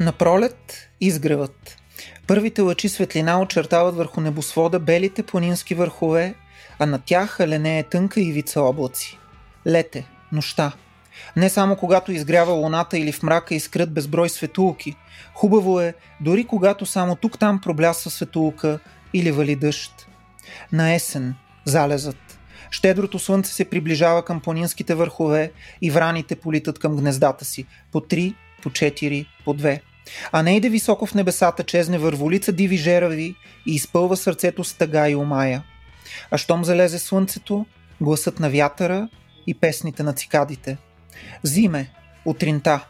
На пролет изгреват. Първите лъчи светлина очертават върху небосвода белите планински върхове, а на тях аленее тънка ивица облаци. Лете, нощта. Не само когато изгрява луната или в мрака изкрят безброй светулки. Хубаво е, дори когато само тук-там проблясва светулка или вали дъжд. На есен, залезът. Щедрото слънце се приближава към планинските върхове и враните политат към гнездата си. По три, по четири, по две. А не иде високо в небесата, чезне върволица диви жерави и изпълва сърцето с тъга и омая. А щом залезе слънцето, гласът на вятъра и песните на цикадите. Зиме, утринта.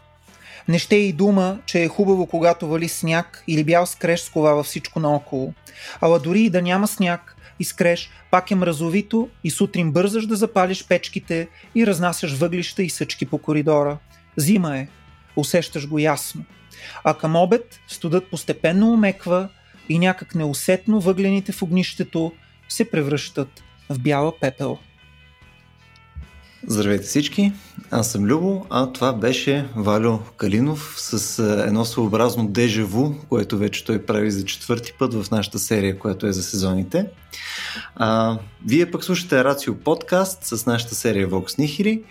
Не ще и дума, че е хубаво, когато вали сняг или бял скреш сковава всичко наоколо. Ала дори и да няма сняг, изкреш, пак е мразовито и сутрин бързаш да запалиш печките и разнасяш въглища и съчки по коридора. Зима е. Усещаш го ясно. А към обед студът постепенно омеква и някак неусетно въглените в огнището се превръщат в бяла пепел. Здравейте всички, аз съм Любо, а това беше Валю Калинов с едно своеобразно дежаву, което вече той прави за четвърти път в нашата серия, която е за сезоните. А, вие пък слушате Рацио подкаст с нашата серия Vox Nihiri.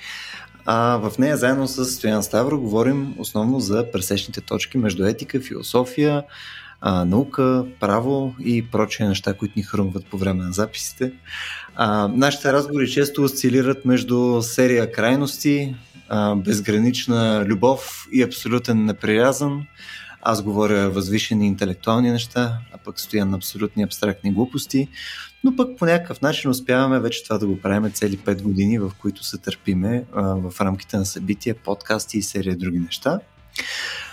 А в нея заедно с Стоян Ставро говорим основно за пресечните точки между етика, философия, а, наука, право и прочие неща, които ни хрумват по време на записите. А, нашите разговори често осцилират между серия крайности, а, безгранична любов и абсолютен неприязан. Аз говоря възвишени интелектуални неща, а пък стоя на абсолютни абстрактни глупости, но пък по някакъв начин успяваме вече това да го правим цели 5 години, в които се търпиме а, в рамките на събития, подкасти и серия други неща.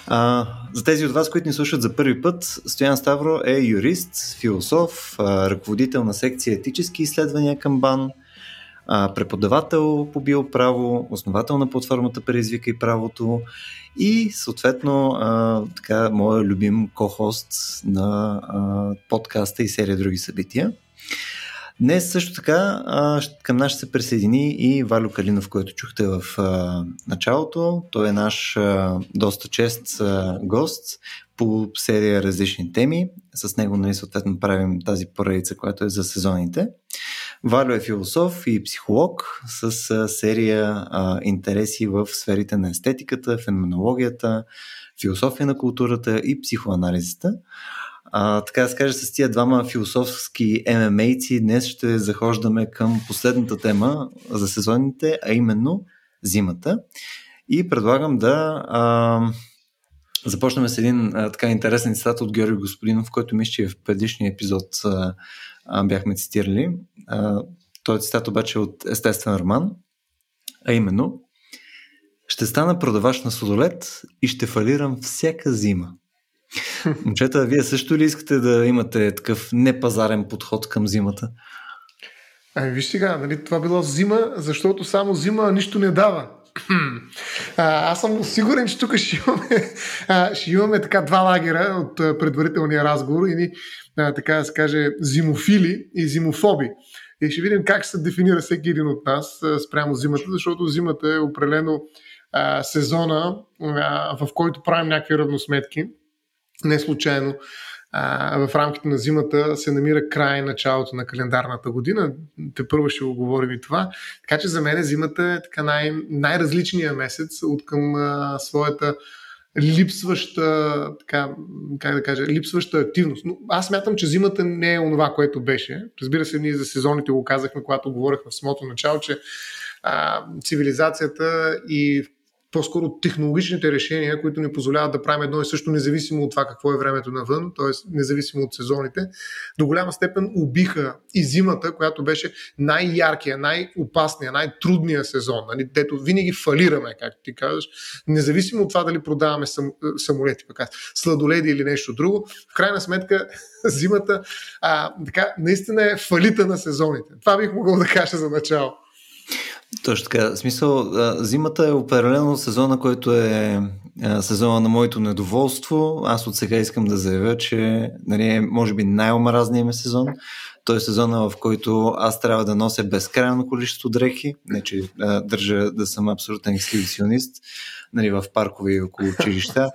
А, за тези от вас, които ни слушат за първи път, Стоян Ставро е юрист, философ, а, ръководител на секция етически изследвания към БАН, а, преподавател по биоправо, основател на платформата Преизвика и правото и съответно а, така, моят любим ко-хост на а, подкаста и серия други събития. Днес също така към нас се присъедини и Валю Калинов, който чухте в началото. Той е наш доста чест гост по серия различни теми. С него нали, съответно правим тази поредица, която е за сезоните. Валю е философ и психолог с серия интереси в сферите на естетиката, феноменологията, философия на културата и психоанализата. А, така да се с тия двама философски ММАйци днес ще захождаме към последната тема за сезоните, а именно зимата. И предлагам да а, започнем с един а, така интересен цитат от Георги Господинов, който мисля, че в предишния епизод а, а, бяхме цитирали. А, този цитат обаче е от естествен роман, а именно ще стана продавач на сладолет и ще фалирам всяка зима. Момчета, вие също ли искате да имате такъв непазарен подход към зимата? Ами виж сега, нали, това било зима, защото само зима нищо не дава. А, аз съм сигурен, че тук ще имаме, а, ще имаме така два лагера от а, предварителния разговор и а, така да се каже зимофили и зимофоби. И ще видим как се дефинира всеки един от нас а, спрямо зимата, защото зимата е определено а, сезона, а, в който правим някакви равносметки не случайно в рамките на зимата се намира край началото на календарната година. Те първо ще го говорим и това. Така че за мен зимата е така най- най-различният месец от към своята липсваща, така, как да кажа, липсваща активност. Но аз мятам, че зимата не е онова, което беше. Разбира се, ние за сезоните го казахме, когато говорихме в самото начало, че а, цивилизацията и по-скоро технологичните решения, които ни позволяват да правим едно и също, независимо от това какво е времето навън, т.е. независимо от сезоните, до голяма степен убиха и зимата, която беше най-яркия, най-опасния, най-трудния сезон. Нали? Дето винаги фалираме, както ти казваш, независимо от това дали продаваме сам, самолети, пък сладоледи или нещо друго. В крайна сметка, зимата а, така, наистина е фалита на сезоните. Това бих могъл да кажа за начало. Точно така. Смисъл, зимата е определено сезона, който е сезона на моето недоволство. Аз от сега искам да заявя, че нали, е, може би най-омразният ми сезон. Той е сезона, в който аз трябва да нося безкрайно количество дрехи. Не, че държа да съм абсолютен експедиционист. нали, в паркове и около училища.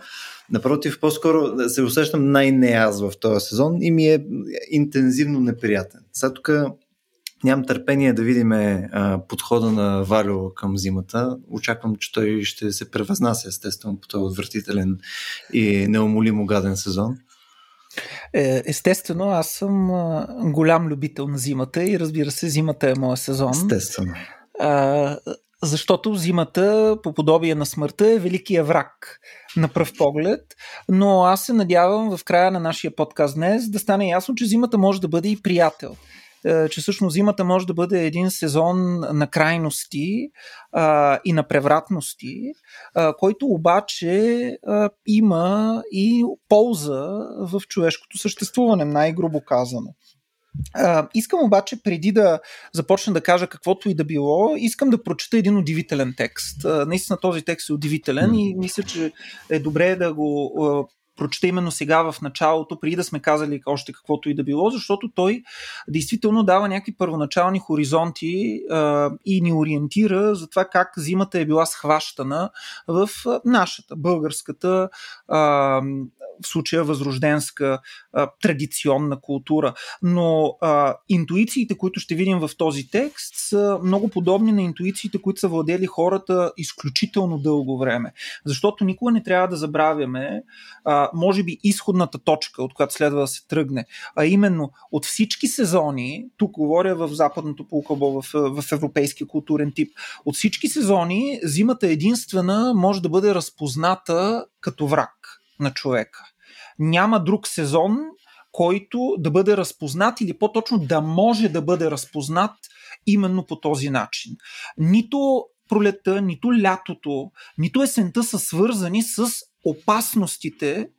Напротив, по-скоро се усещам най-не аз в този сезон и ми е интензивно неприятен. Сега тук нямам търпение да видим подхода на Валю към зимата. Очаквам, че той ще се превъзнася естествено по този отвратителен и неумолимо гаден сезон. Е, естествено, аз съм голям любител на зимата и разбира се, зимата е моя сезон. Естествено. А, защото зимата, по подобие на смъртта, е великия враг на пръв поглед, но аз се надявам в края на нашия подкаст днес да стане ясно, че зимата може да бъде и приятел. Е, че всъщност зимата може да бъде един сезон на крайности а, и на превратности, а, който обаче а, има и полза в човешкото съществуване, най-грубо казано. Uh, искам обаче, преди да започна да кажа каквото и да било, искам да прочета един удивителен текст. Uh, наистина този текст е удивителен и мисля, че е добре да го прочета именно сега в началото, преди да сме казали още каквото и да било, защото той действително дава някакви първоначални хоризонти а, и ни ориентира за това как зимата е била схващана в нашата българската а, в случая възрожденска а, традиционна култура. Но а, интуициите, които ще видим в този текст, са много подобни на интуициите, които са владели хората изключително дълго време. Защото никога не трябва да забравяме, а, може би, изходната точка, от която следва да се тръгне. А именно, от всички сезони, тук говоря в западното полукълбо, в, в европейския културен тип, от всички сезони, зимата единствена може да бъде разпозната като враг на човека няма друг сезон, който да бъде разпознат или по-точно да може да бъде разпознат именно по този начин. Нито пролета, нито лятото, нито есента са свързани с опасностите,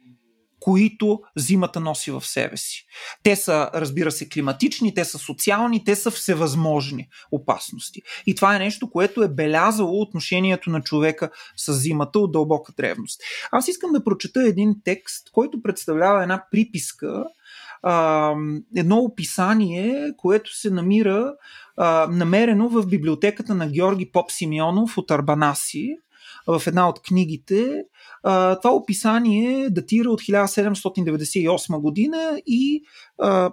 които зимата носи в себе си. Те са, разбира се, климатични, те са социални, те са всевъзможни опасности. И това е нещо, което е белязало отношението на човека с зимата от дълбока древност. Аз искам да прочета един текст, който представлява една приписка, едно описание, което се намира намерено в библиотеката на Георги Поп Симеонов от Арбанаси в една от книгите. Това описание датира от 1798 година и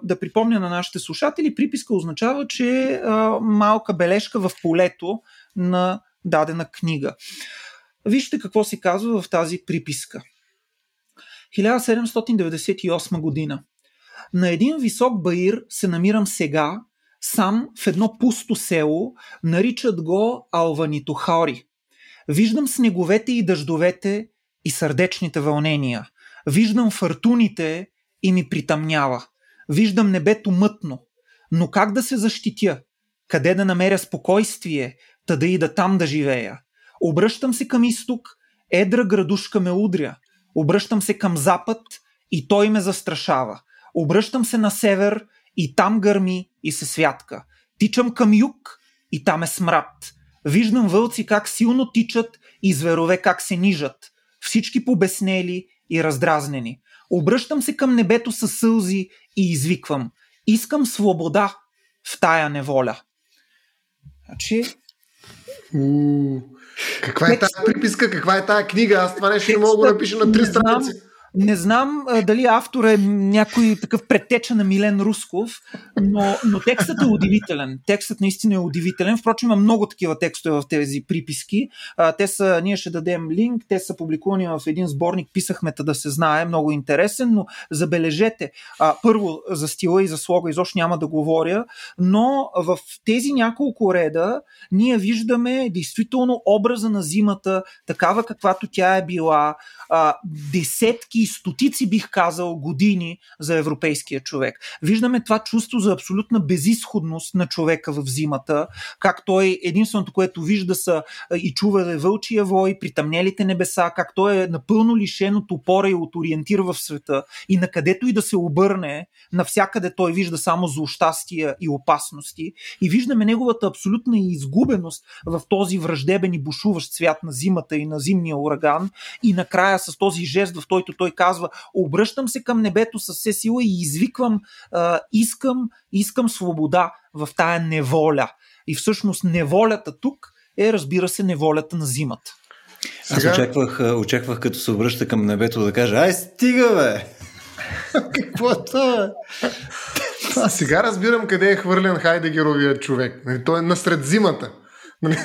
да припомня на нашите слушатели, приписка означава, че е малка бележка в полето на дадена книга. Вижте какво се казва в тази приписка. 1798 година. На един висок баир се намирам сега, сам в едно пусто село, наричат го Алванитохори. Виждам снеговете и дъждовете и сърдечните вълнения. Виждам фартуните и ми притъмнява. Виждам небето мътно. Но как да се защитя? Къде да намеря спокойствие, та да ида там да живея? Обръщам се към изток, едра градушка ме удря. Обръщам се към запад и той ме застрашава. Обръщам се на север и там гърми и се святка. Тичам към юг и там е смрад. Виждам вълци как силно тичат и зверове как се нижат. Всички побеснели и раздразнени. Обръщам се към небето със сълзи и извиквам. Искам свобода в тая неволя. Значи... каква е тази приписка? Каква е тази книга? Аз това нещо не мога да напиша на три страници. Не знам а, дали автор е някой такъв предтеча на Милен Русков, но, но текстът е удивителен. Текстът наистина е удивителен. Впрочем, има много такива текстове в тези приписки. А, те са, ние ще дадем линк, те са публикувани в един сборник, писахме да се знае, много интересен, но забележете, а, първо за стила и за слога изобщо няма да говоря, но в тези няколко реда ние виждаме действително образа на зимата, такава каквато тя е била, а, десетки и стотици, бих казал, години за европейския човек. Виждаме това чувство за абсолютна безисходност на човека в зимата, как той единственото, което вижда са и чува е вълчия вой, притъмнелите небеса, как той е напълно лишен от опора и от ориентир в света и на където и да се обърне, навсякъде той вижда само злощастия и опасности и виждаме неговата абсолютна изгубеност в този враждебен и бушуващ свят на зимата и на зимния ураган и накрая с този жест, в който той казва, обръщам се към небето с все сила и извиквам, а, искам, искам свобода в тая неволя. И всъщност неволята тук е, разбира се, неволята на зимата. Аз очаквах, очаквах като се обръща към небето да каже, ай стига бе! Какво е това? А сега разбирам къде е хвърлен Хайдегеровия човек. Нали, той е насред зимата. Нали,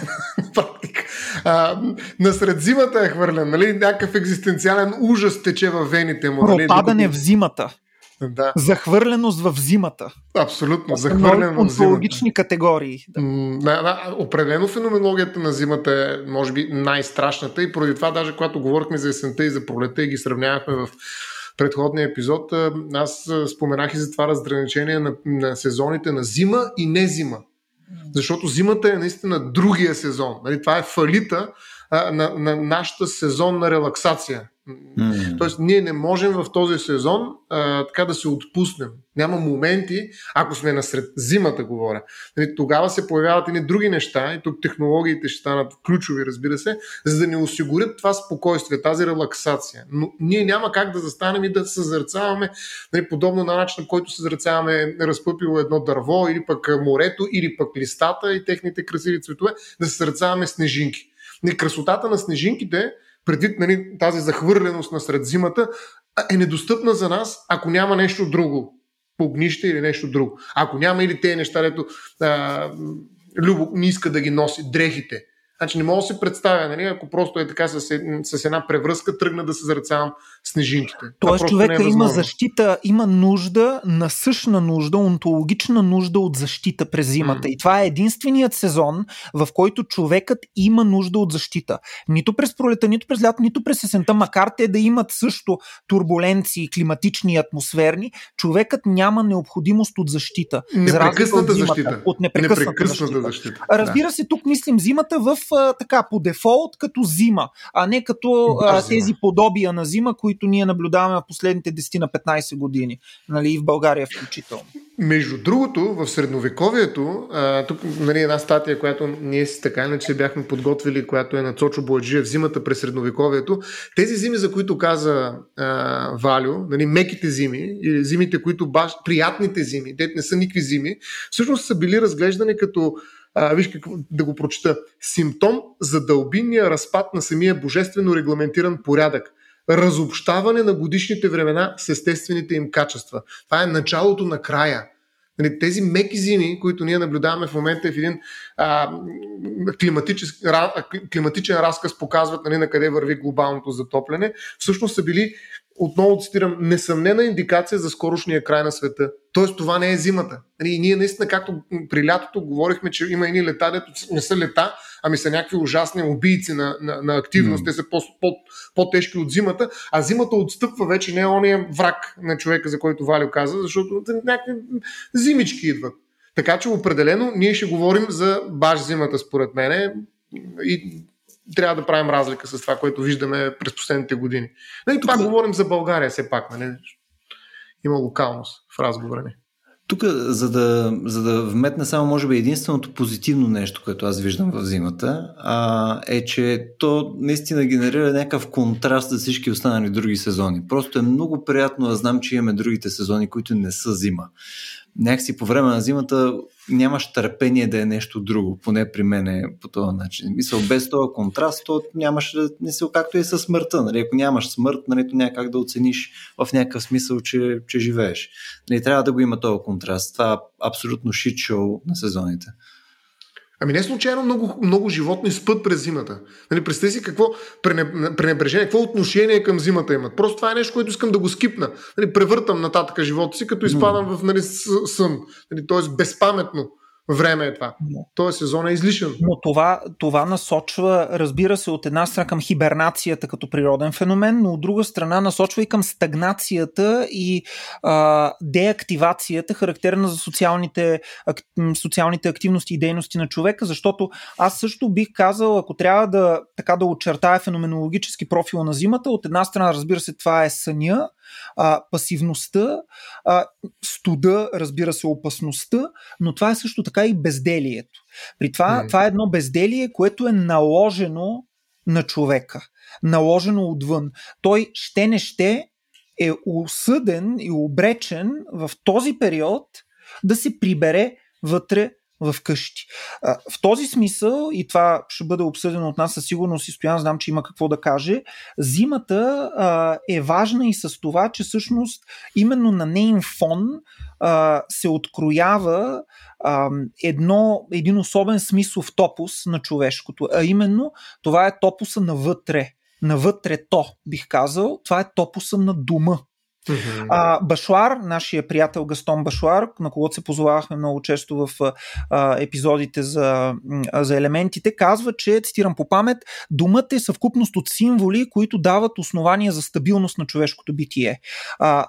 а, насред зимата е хвърлен. Нали? Някакъв екзистенциален ужас тече във вените му. Нали? Пропадане в зимата. Да. Захвърленост в зимата. Абсолютно, захвърлен в зимата. категории. Да. Да, да, определено феноменологията на зимата е, може би, най-страшната и поради това, даже когато говорихме за есента и за пролета и ги сравнявахме в предходния епизод, аз споменах и за това разграничение на, на сезоните на зима и не зима. Защото зимата е наистина другия сезон. Нали, това е фалита а, на, на нашата сезонна релаксация. Mm. Тоест, ние не можем в този сезон а, така да се отпуснем. Няма моменти, ако сме насред зимата, говоря. Нали, тогава се появяват и други неща, и тук технологиите ще станат ключови, разбира се, за да ни осигурят това спокойствие, тази релаксация. Но ние няма как да застанем и да съзърцаваме, нали, подобно на начин, който съзърцаваме разпъпило едно дърво, или пък морето, или пък листата и техните красиви цветове, да съзърцаваме снежинки. Нали, красотата на снежинките предвид нали, тази захвърленост на сред зимата, е недостъпна за нас, ако няма нещо друго. Огнище или нещо друго. Ако няма или те неща, дето Любо не иска да ги носи, дрехите. Значи не мога да се представя, нали, ако просто е така с, с една превръзка, тръгна да се заръцавам снежинките. Тоест човека е има защита, има нужда, насъщна нужда, онтологична нужда от защита през зимата. Mm. И това е единственият сезон, в който човекът има нужда от защита. Нито през пролета, нито през лято, нито през есента, макар те да имат също турбуленции, климатични и атмосферни, човекът няма необходимост от защита. Непрекъсната от зимата, защита. От непрекъсната, непрекъсната защита. защита. Разбира се, тук мислим зимата в така по дефолт като зима, а не като а, тези подобия на зима, които ние наблюдаваме в последните 10 на 15 години, нали, и в България включително. Между другото, в средновековието, а, тук нали, една статия, която ние си така иначе бяхме подготвили, която е на Цочо в зимата през средновековието, тези зими, за които каза а, Валю, нали, меките зими, или зимите, които баш, приятните зими, те не са никакви зими, всъщност са били разглеждани като а, виж какво, да го прочета. Симптом за дълбинния разпад на самия божествено регламентиран порядък. Разобщаване на годишните времена с естествените им качества. Това е началото на края. Нали, тези меки зими, които ние наблюдаваме в момента в един а, климатичен разказ показват нали, на къде върви глобалното затопляне, всъщност са били отново цитирам, несъмнена индикация за скорошния край на света. Тоест това не е зимата. Нали, и ние наистина, както при лятото говорихме, че има едни лета, дето не са лета, ами са някакви ужасни убийци на, на, на активност, mm. те са по, по, по-тежки от зимата, а зимата отстъпва вече, не е ония враг на човека, за който Валио каза, защото някакви зимички идват. Така че определено ние ще говорим за баш зимата, според мен. И трябва да правим разлика с това, което виждаме през последните години. И това Тук... говорим за България все пак. Нали? Има локалност в разговора ни. Тук, за да, за да вметна само, може би, единственото позитивно нещо, което аз виждам в зимата, а, е, че то наистина генерира някакъв контраст за всички останали други сезони. Просто е много приятно да знам, че имаме другите сезони, които не са зима някакси по време на зимата нямаш търпение да е нещо друго, поне при мен е по този начин. Мисъл, без този контраст, то нямаш, мисъл, както и със смъртта. Нали? Ако нямаш смърт, нали, то няма как да оцениш в някакъв смисъл, че, че живееш. Нали, трябва да го има този контраст. Това е абсолютно шит шоу на сезоните. Ами не случайно много, много животни спът през зимата. Нали, представи си какво пренебрежение, какво отношение към зимата имат. Просто това е нещо, което искам да го скипна. Нали, превъртам нататък живота си, като изпадам в нали, сън. Нали, Тоест безпаметно време е това. Този сезон е излишен. Но това, това насочва, разбира се, от една страна към хибернацията като природен феномен, но от друга страна насочва и към стагнацията и а, деактивацията, характерна за социалните, ак, социалните активности и дейности на човека, защото аз също бих казал, ако трябва да, така да очертая феноменологически профила на зимата, от една страна, разбира се, това е съня, а, пасивността, а, студа, разбира се, опасността, но това е също така и безделието. При това, mm. това е едно безделие, което е наложено на човека, наложено отвън. Той ще не ще е осъден и обречен в този период да се прибере вътре в къщи. В този смисъл, и това ще бъде обсъдено от нас със сигурност и Стоян знам, че има какво да каже, зимата е важна и с това, че всъщност именно на нейн фон се откроява едно, един особен смислов топус на човешкото, а именно това е топуса навътре. Навътре то, бих казал, това е топуса на дума. Mm-hmm. А, Башлар, нашия приятел Гастон Башлар, на когото се позовавахме много често в а, епизодите за, за елементите, казва, че, цитирам по памет, думата е съвкупност от символи, които дават основания за стабилност на човешкото битие. А,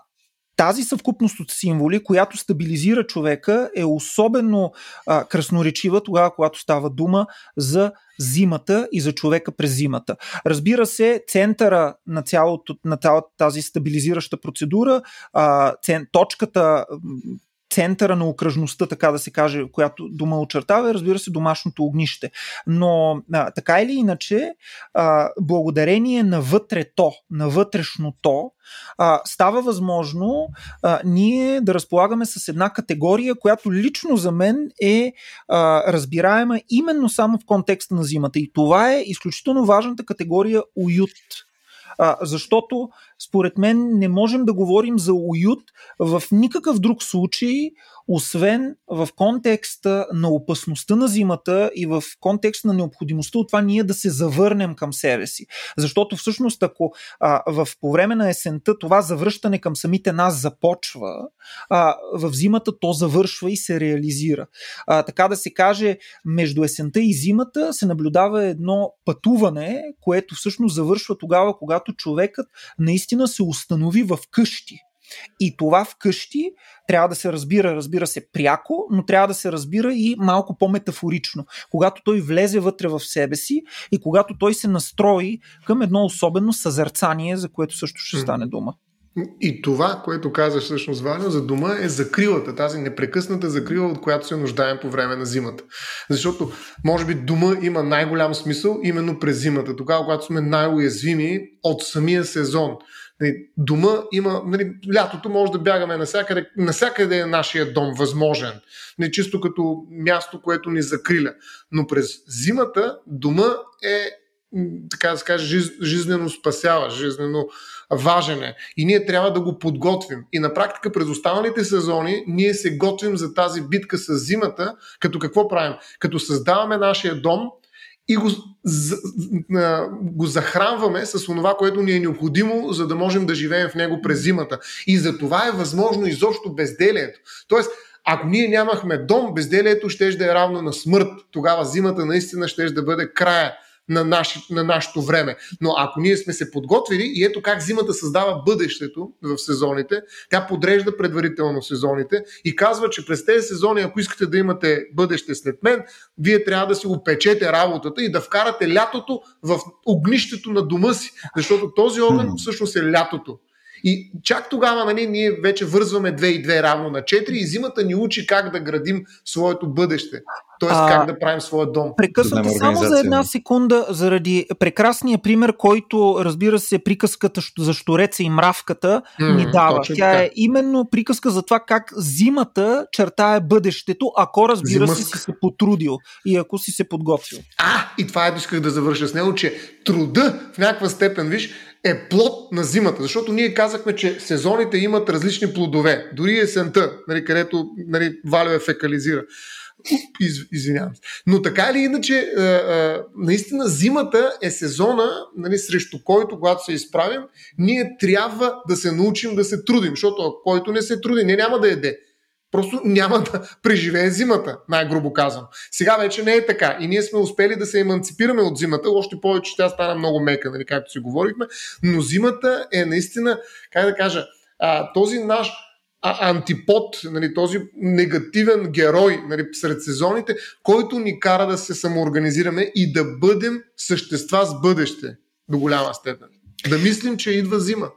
тази съвкупност от символи, която стабилизира човека, е особено а, красноречива тогава, когато става дума за зимата и за човека през зимата. Разбира се, центъра на, цялото, на цялата тази стабилизираща процедура, а, цен, точката центъра на окръжността, така да се каже, която дума очертава, разбира се домашното огнище. Но а, така или иначе, а, благодарение на вътрето, на вътрешното, а, става възможно а, ние да разполагаме с една категория, която лично за мен е а, разбираема именно само в контекста на зимата. И това е изключително важната категория уют. А, защото, според мен, не можем да говорим за уют в никакъв друг случай, освен в контекста на опасността на зимата и в контекста на необходимостта от това ние да се завърнем към себе си. Защото всъщност ако а, в, по време на есента това завръщане към самите нас започва, а, в зимата то завършва и се реализира. А, така да се каже, между есента и зимата се наблюдава едно пътуване, което всъщност завършва тогава, когато човекът наистина се установи в къщи. И това вкъщи трябва да се разбира, разбира се, пряко, но трябва да се разбира и малко по-метафорично. Когато той влезе вътре в себе си и когато той се настрои към едно особено съзерцание, за което също ще стане дума. И това, което казаш всъщност, Ваня, за дома е закрилата, тази непрекъсната закрила, от която се нуждаем по време на зимата. Защото, може би, дома има най-голям смисъл именно през зимата, тогава, когато сме най-уязвими от самия сезон. Нали, дома има, нали, лятото може да бягаме навсякъде, навсякъде е нашия дом възможен, не чисто като място, което ни закриля. Но през зимата дома е така да се каже, жизнено спасява, жизнено важен е. И ние трябва да го подготвим. И на практика през останалите сезони ние се готвим за тази битка с зимата, като какво правим? Като създаваме нашия дом, и го, го захранваме с това, което ни е необходимо, за да можем да живеем в него през зимата. И за това е възможно изобщо безделието. Тоест, ако ние нямахме дом, безделието ще да е равно на смърт. Тогава зимата наистина ще да бъде края на, наши, на нашето време. Но ако ние сме се подготвили и ето как зимата създава бъдещето в сезоните, тя подрежда предварително сезоните и казва, че през тези сезони, ако искате да имате бъдеще след мен, вие трябва да си опечете работата и да вкарате лятото в огнището на дома си, защото този огън всъщност е лятото. И чак тогава нали, ние вече вързваме 2 и 2 равно на 4 и зимата ни учи как да градим своето бъдеще. Тоест а, как да правим своя дом. Прекъсвате само за една секунда заради прекрасния пример, който разбира се приказката за штореца и мравката mm, ни дава. Тя така. е именно приказка за това как зимата чертае бъдещето, ако разбира се си се потрудил и ако си се подготвил. А, и това е исках да завърша с него, че труда в някаква степен, виж, е плод на зимата, защото ние казахме, че сезоните имат различни плодове, дори есента, нали, където нали, Валю е фекализира. Из, извинявам се. Но така или иначе, а, а, наистина зимата е сезона, нали, срещу който, когато се изправим, ние трябва да се научим да се трудим, защото който не се труди, не няма да еде. Просто няма да преживее зимата, най-грубо казвам. Сега вече не е така. И ние сме успели да се еманципираме от зимата, още повече тя стана много мека, нали, както си говорихме. Но зимата е наистина, как да кажа, а, този наш а, антипод, нали, този негативен герой нали, сред сезоните, който ни кара да се самоорганизираме и да бъдем същества с бъдеще до голяма степен. Да мислим, че идва зима.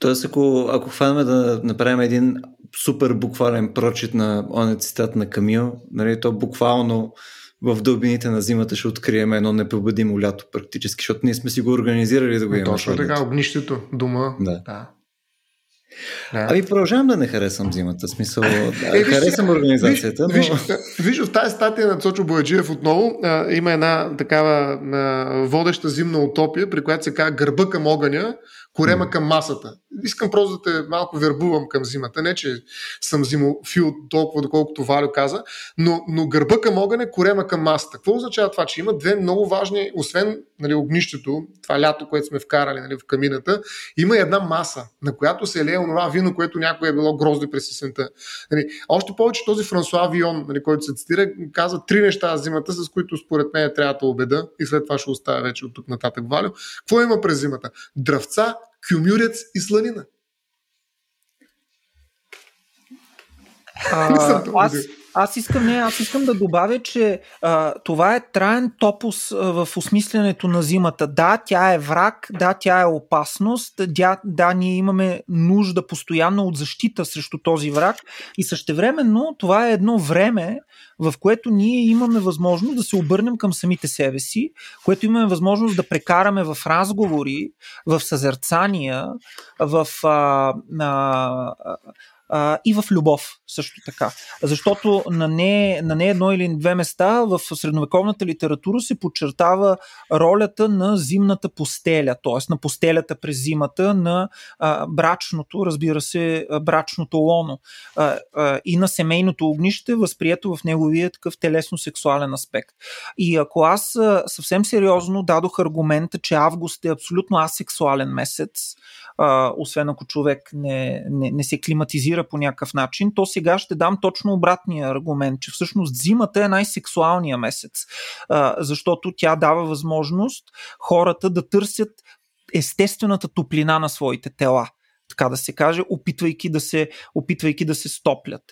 Тоест, ако, ако хванем да направим един супер буквален прочит на оня цитат на Камил, нали, то буквално в дълбините на зимата ще открием едно непобедимо лято практически, защото ние сме си го организирали да го имаме. Точно така, огнището, дома. Да. да. Да. Ами продължавам да не харесвам зимата. Смисъл, да, е, харесвам сега, организацията. Виж, но... виж, виж, в тази статия на Цочо Бояджиев отново а, има една такава а, водеща зимна утопия, при която се казва гърба към огъня, корема към масата. Искам просто да те малко вербувам към зимата. Не, че съм зимофил толкова, доколкото Валю каза, но, но гърба към огъня, корема към масата. Какво означава това? Че има две много важни, освен нали, огнището, това лято, което сме вкарали нали, в камината, има една маса, на която се лее онова вино, което някой е било грозди през есента. Нали, още повече този Франсуа Вион, нали, който се цитира, каза три неща зимата, с които според мен трябва да обеда и след това ще оставя вече от тук нататък Валю. Какво има през зимата? Дръвца, кюмюрец и сланина. А, аз, аз искам, не, аз искам да добавя, че а, това е траен топус а, в осмислянето на зимата. Да, тя е враг, да, тя е опасност, да, да, ние имаме нужда постоянно от защита срещу този враг и същевременно това е едно време, в което ние имаме възможност да се обърнем към самите себе си, което имаме възможност да прекараме в разговори, в съзерцания, в а, а, а, и в любов също така. Защото на не, на не едно или две места в средновековната литература се подчертава ролята на зимната постеля, т.е. на постелята през зимата, на а, брачното, разбира се, брачното лоно а, а, и на семейното огнище, възприето в неговия такъв телесно-сексуален аспект. И ако аз а, съвсем сериозно дадох аргумента, че август е абсолютно асексуален месец, а, освен ако човек не, не, не се климатизира по някакъв начин, то сега ще дам точно обратния аргумент, че всъщност зимата е най-сексуалния месец, а, защото тя дава възможност хората да търсят естествената топлина на своите тела така да се каже, опитвайки да се, опитвайки да се стоплят.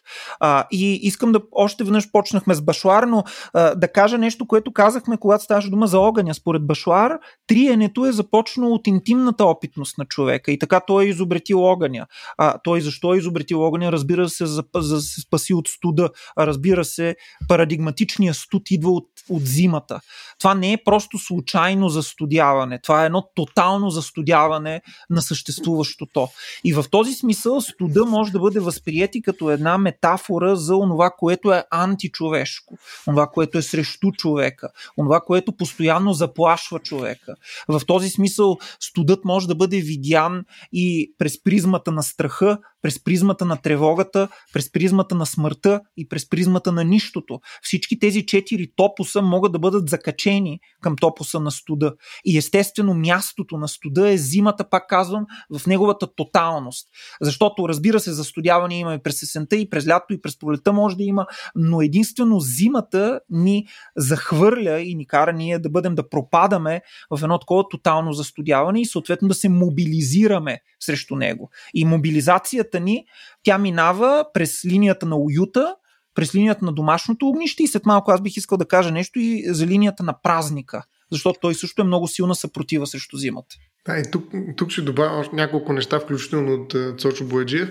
А, и искам да още веднъж почнахме с Башуар, но а, да кажа нещо, което казахме, когато ставаше дума за огъня. Според Башуар, триенето е започнало от интимната опитност на човека и така той е изобретил огъня. А, той защо е изобретил огъня? Разбира се, за, за да се спаси от студа. А, разбира се, парадигматичният студ идва от, от зимата. Това не е просто случайно застудяване. Това е едно тотално застудяване на съществуващото. И в този смисъл студа може да бъде възприяти като една метафора за онова, което е античовешко, онова, което е срещу човека, онова, което постоянно заплашва човека. В този смисъл студът може да бъде видян и през призмата на страха, през призмата на тревогата, през призмата на смъртта и през призмата на нищото. Всички тези четири топуса могат да бъдат закачени към топуса на студа. И естествено мястото на студа е зимата, пак казвам, в неговата тоталност. Защото, разбира се, застудяване има и през есента, и през лято, и през пролета може да има, но единствено зимата ни захвърля и ни кара ние да бъдем да пропадаме в едно такова тотално застудяване и съответно да се мобилизираме срещу него. И мобилизацията ни, тя минава през линията на уюта, през линията на домашното огнище и след малко аз бих искал да кажа нещо и за линията на празника, защото той също е много силна съпротива срещу зимата. Да, и тук, тук ще добавя още няколко неща, включително от Цочо Бояджиев,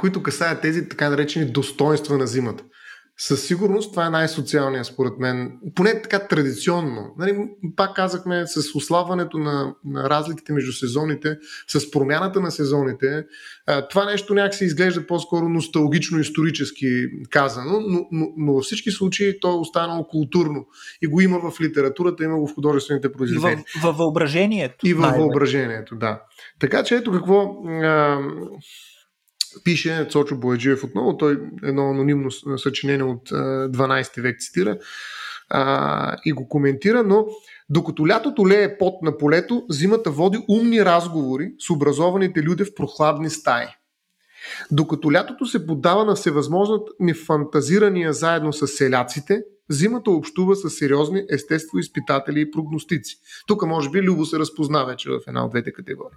които касаят тези така наречени достоинства на зимата. Със сигурност това е най-социалният според мен, поне така традиционно. Нали, пак казахме с ослабването на, на разликите между сезоните, с промяната на сезоните. Това нещо някакси изглежда по-скоро носталгично, исторически казано, но, но, но във всички случаи то е останало културно. И го има в литературата, има го в художествените произведения. И във въображението. И във въображението, да. Така че ето какво. А, пише Цочо Бояджиев отново, той едно анонимно съчинение от 12 век цитира а, и го коментира, но докато лятото лее пот на полето, зимата води умни разговори с образованите люди в прохладни стаи. Докато лятото се поддава на всевъзможни фантазирания заедно с селяците, Зимата общува с сериозни естество изпитатели и прогностици. Тук може би Любо се разпозна вече в една от двете категории.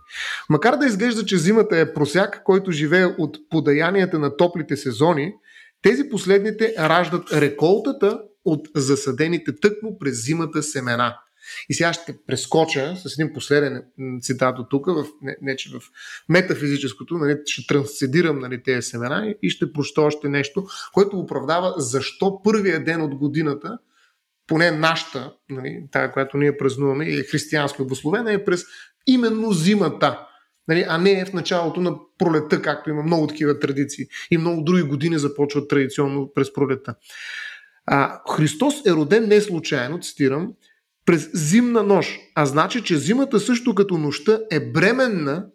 Макар да изглежда, че зимата е просяк, който живее от подаянията на топлите сезони, тези последните раждат реколтата от засадените тъкмо през зимата семена – и сега ще прескоча с един последен цитат от тук, в, не, не че в метафизическото, нали, ще трансцедирам нали, тези семена и ще проща още нещо, което оправдава защо първия ден от годината, поне нашата, нали, тая, която ние празнуваме и е християнско обословена, е през именно зимата. Нали, а не в началото на пролета, както има много такива традиции. И много други години започват традиционно през пролета. А, Христос е роден не случайно, цитирам, през зимна нощ. А значи, че зимата също като нощта е бременна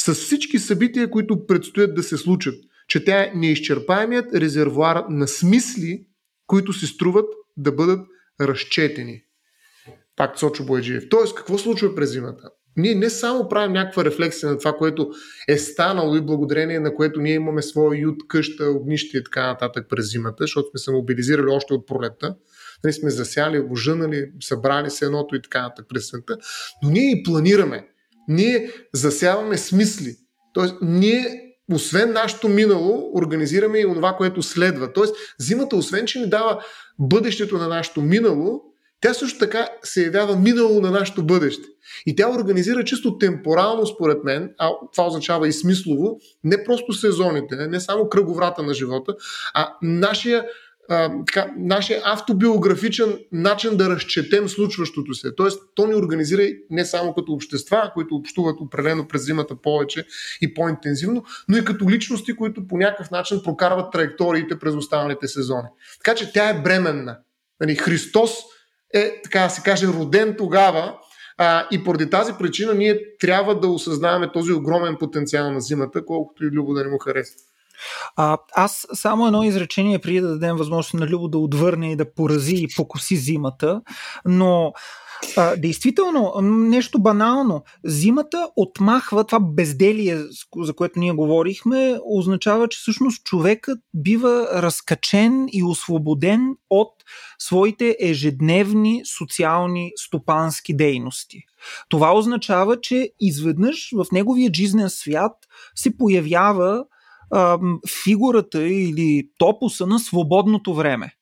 с всички събития, които предстоят да се случат. Че тя е неизчерпаемият резервуар на смисли, които си струват да бъдат разчетени. Пак Сочо Бояджиев. Тоест, какво случва през зимата? Ние не само правим някаква рефлексия на това, което е станало и благодарение на което ние имаме своя ют, къща, огнище и така нататък през зимата, защото сме се мобилизирали още от пролета. Нали сме засяли, ожънали, събрали се едното и така нататък през света. Но ние и планираме. Ние засяваме смисли. Тоест, ние освен нашето минало, организираме и това, което следва. Тоест, зимата, освен че ни дава бъдещето на нашето минало, тя също така се явява минало на нашето бъдеще. И тя организира чисто темпорално, според мен, а това означава и смислово, не просто сезоните, не само кръговрата на живота, а нашия а, така, нашия автобиографичен начин да разчетем случващото се. Тоест, то ни организира не само като общества, които общуват определено през зимата повече и по-интензивно, но и като личности, които по някакъв начин прокарват траекториите през останалите сезони. Така че тя е бременна. Нали, Христос е, така да се каже, роден тогава, а, и поради тази причина ние трябва да осъзнаваме този огромен потенциал на зимата, колкото и Любо да не му харесва. А, аз само едно изречение преди да дадем възможност на Любо да отвърне и да порази и покоси зимата, но а, действително, нещо банално. Зимата отмахва това безделие, за което ние говорихме, означава, че всъщност човекът бива разкачен и освободен от своите ежедневни социални стопански дейности. Това означава, че изведнъж в неговия жизнен свят се появява фигурата или топуса на свободното време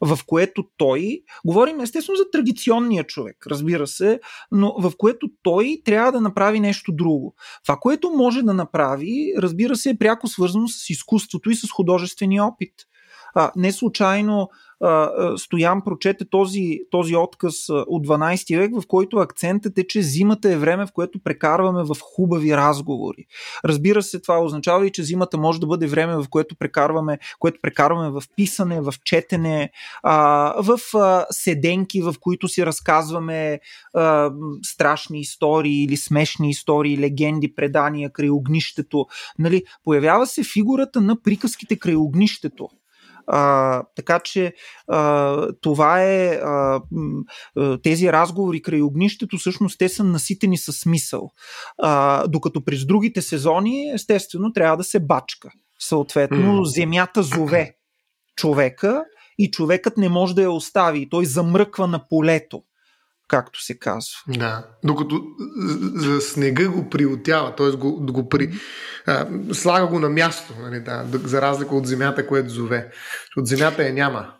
в което той, говорим естествено за традиционния човек, разбира се, но в което той трябва да направи нещо друго. Това, което може да направи, разбира се, е пряко свързано с изкуството и с художествения опит. А, не случайно Стоян прочете този, този отказ от 12 век, в който акцентът е, че зимата е време, в което прекарваме в хубави разговори. Разбира се, това означава и, че зимата може да бъде време, в което прекарваме, което прекарваме в писане, в четене, в седенки, в които си разказваме страшни истории или смешни истории, легенди, предания край огнището. Нали, появява се фигурата на приказките край огнището. А, така че а, това е а, тези разговори край огнището, всъщност те са наситени със смисъл. А, докато през другите сезони, естествено, трябва да се бачка. Съответно, земята зове човека и човекът не може да я остави. Той замръква на полето както се казва. Да, докато за снега го приотява, т.е. го, го при, а, слага го на място, нали, да, за разлика от земята, което зове. От земята я няма.